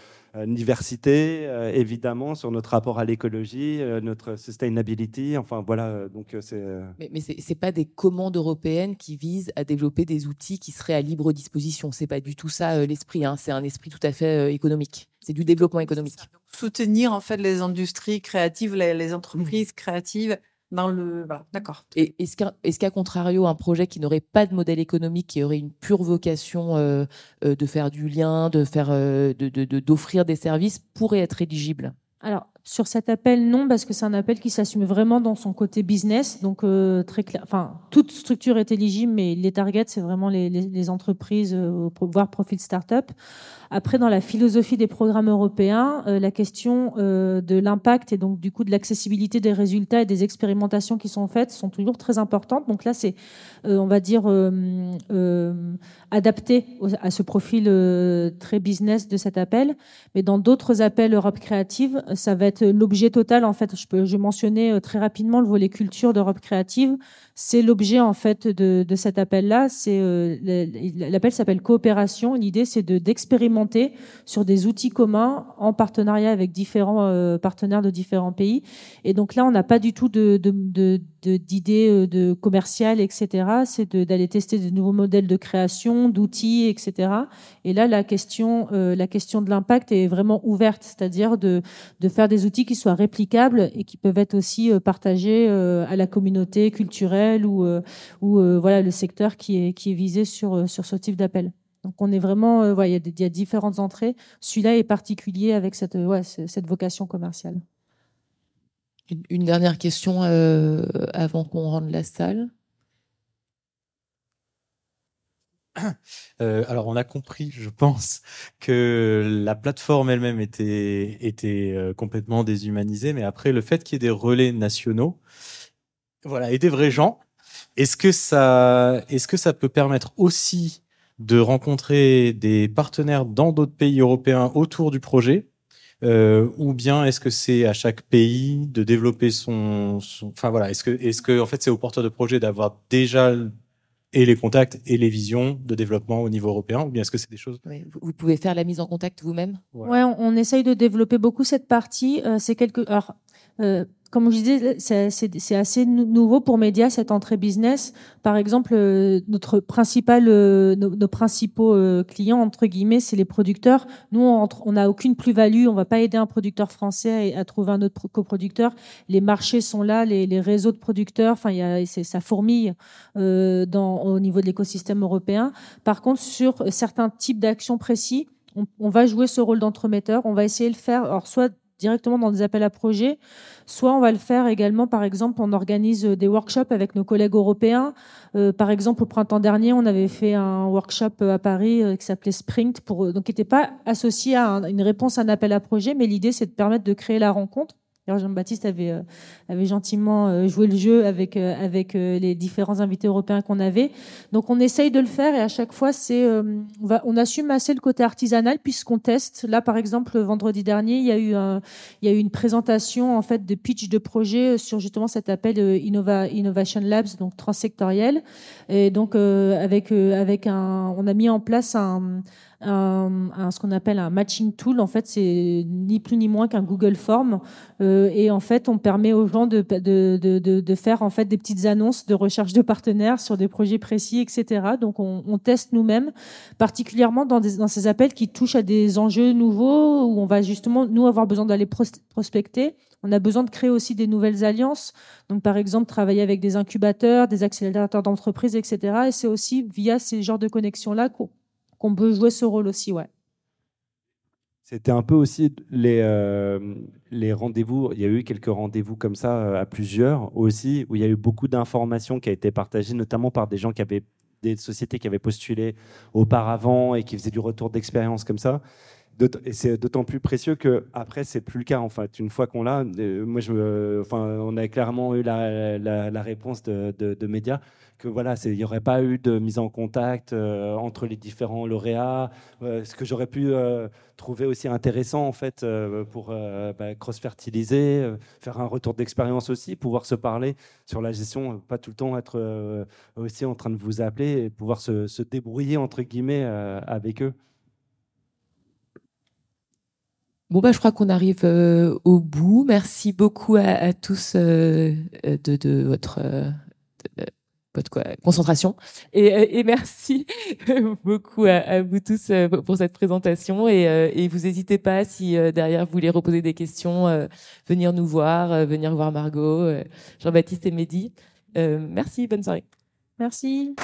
diversité, euh, évidemment, sur notre rapport à l'écologie, euh, notre sustainability. Enfin, voilà. Donc, c'est. Mais, mais c'est pas des commandes européennes qui visent à développer des outils qui seraient à libre disposition. C'est pas du tout ça l'esprit. Hein. C'est un esprit tout à fait économique. C'est du développement économique. Soutenir en fait les industries créatives, les, entreprises créatives dans le. d'accord. Et est-ce qu'à contrario, un projet qui n'aurait pas de modèle économique, qui aurait une pure vocation euh, euh, de faire du lien, de faire, euh, d'offrir de, des services, pourrait être éligible? Alors, sur cet appel, non, parce que c'est un appel qui s'assume vraiment dans son côté business. Donc, très clair. Enfin, toute structure est éligible, mais les targets, c'est vraiment les, les entreprises, voire profil start-up. Après, dans la philosophie des programmes européens, euh, la question euh, de l'impact et donc du coup de l'accessibilité des résultats et des expérimentations qui sont faites sont toujours très importantes. Donc là, c'est, euh, on va dire, adapté à ce profil très business de cet appel. Mais dans d'autres appels Europe créative, ça va être l'objet total. En fait, je peux, je mentionnais très rapidement le volet culture d'Europe créative c'est l'objet en fait de, cet appel-là. C'est euh, l'appel s'appelle coopération. L'idée c'est de d'expérimenter sur des outils communs en partenariat avec différents euh, partenaires de différents pays. Et donc là, on n'a pas du tout de d'idées euh, de, commerciales, etc. C'est d'aller tester de nouveaux modèles de création, d'outils, etc. Et là, la question, euh, la question de l'impact est vraiment ouverte, c'est-à-dire de, de faire des outils qui soient réplicables et qui peuvent être aussi euh, partagés à la communauté culturelle ou, ou voilà le secteur qui est, qui est visé sur, sur ce type d'appel. Donc on est vraiment, il, y a il y a différentes entrées. Celui-là est particulier avec cette, cette vocation commerciale. Une, dernière question euh, avant qu'on rende la salle. Euh, alors, on a compris, je pense, que la plateforme elle-même était, euh, complètement déshumanisée, mais après, le fait qu'il y ait des relais nationaux, voilà, et des vrais gens, est-ce que ça peut permettre aussi de rencontrer des partenaires dans d'autres pays européens autour du projet euh, ou bien est-ce que c'est à chaque pays de développer son, son... enfin voilà est-ce que est-ce que en fait c'est au porteur de projet d'avoir déjà et les contacts et les visions de développement au niveau européen Ou bien est-ce que c'est des choses oui, Vous pouvez faire la mise en contact vous-même? Ouais, on, on, essaye de développer beaucoup cette partie. Euh, c'est quelque. Alors, euh, comme je disais, c'est assez nouveau pour Média cette entrée business. Par exemple, euh, notre principal, euh, nos, principaux euh, clients entre guillemets, c'est les producteurs. Nous, on n'a aucune plus-value. On va pas aider un producteur français à, trouver un autre coproducteur. Les marchés sont là, les, réseaux de producteurs. Enfin, ça fourmille dans, au niveau de l'écosystème européen. Par contre, sur certains types d'actions précis, on, va jouer ce rôle d'entremetteur. On va essayer de le faire, soit directement dans des appels à projets, soit on va le faire également, par exemple, on organise des workshops avec nos collègues européens. Euh, par exemple, au printemps dernier, on avait fait un workshop euh, à Paris euh, qui s'appelait Sprint, pour, donc qui n'était pas associé à un, une réponse à un appel à projet, mais l'idée, c'est de permettre de créer la rencontre Jean-Baptiste avait, euh, gentiment euh, joué le jeu avec, euh, les différents invités européens qu'on avait. Donc on essaye de le faire et à chaque fois, on, assume assez le côté artisanal puisqu'on teste. Là, par exemple, vendredi dernier, il y a eu, un, il y a eu une présentation en fait de pitch de projet sur justement cet appel Innova, Innovation Labs, donc transsectoriel. Et donc avec, avec un, on a mis en place un un, ce qu'on appelle un matching tool. En fait, c'est ni plus ni moins qu'un Google Form. Euh, et en fait, on permet aux gens de, de, de, faire en fait des petites annonces de recherche de partenaires sur des projets précis, etc. Donc, on, teste nous-mêmes, particulièrement dans ces appels qui touchent à des enjeux nouveaux où on va justement nous avoir besoin d'aller prospecter. On a besoin de créer aussi des nouvelles alliances. Donc, par exemple, travailler avec des incubateurs, des accélérateurs d'entreprises, etc. Et c'est aussi via ces genres de connexions-là qu'on qu'on peut jouer ce rôle aussi, ouais. C'était un peu aussi les, euh, les rendez-vous. Il y a eu quelques rendez-vous comme ça euh, à plusieurs aussi, où il y a eu beaucoup d'informations qui a été partagées, notamment par des gens qui avaient des sociétés qui avaient postulé auparavant et qui faisaient du retour d'expérience comme ça. Et c'est d'autant plus précieux que après c'est plus le cas en fait. Une fois qu'on l'a, euh, moi je, enfin, on a clairement eu la, réponse de, de, de médias que voilà, il n'y aurait pas eu de mise en contact euh, entre les différents lauréats. Euh, ce que j'aurais pu trouver aussi intéressant en fait pour bah, cross-fertiliser, faire un retour d'expérience aussi, pouvoir se parler sur la gestion, pas tout le temps être aussi en train de vous appeler et pouvoir se, se débrouiller entre guillemets avec eux. Bon, bah, je crois qu'on arrive euh, au bout. Merci beaucoup à, à tous euh, de, de, votre, de, votre quoi, concentration. Et, et, merci beaucoup à, à, vous tous euh, pour cette présentation. Et, et vous n'hésitez pas, si derrière vous voulez reposer des questions, venir nous voir, venir voir Margot, Jean-Baptiste et Mehdi. merci, bonne soirée. Merci.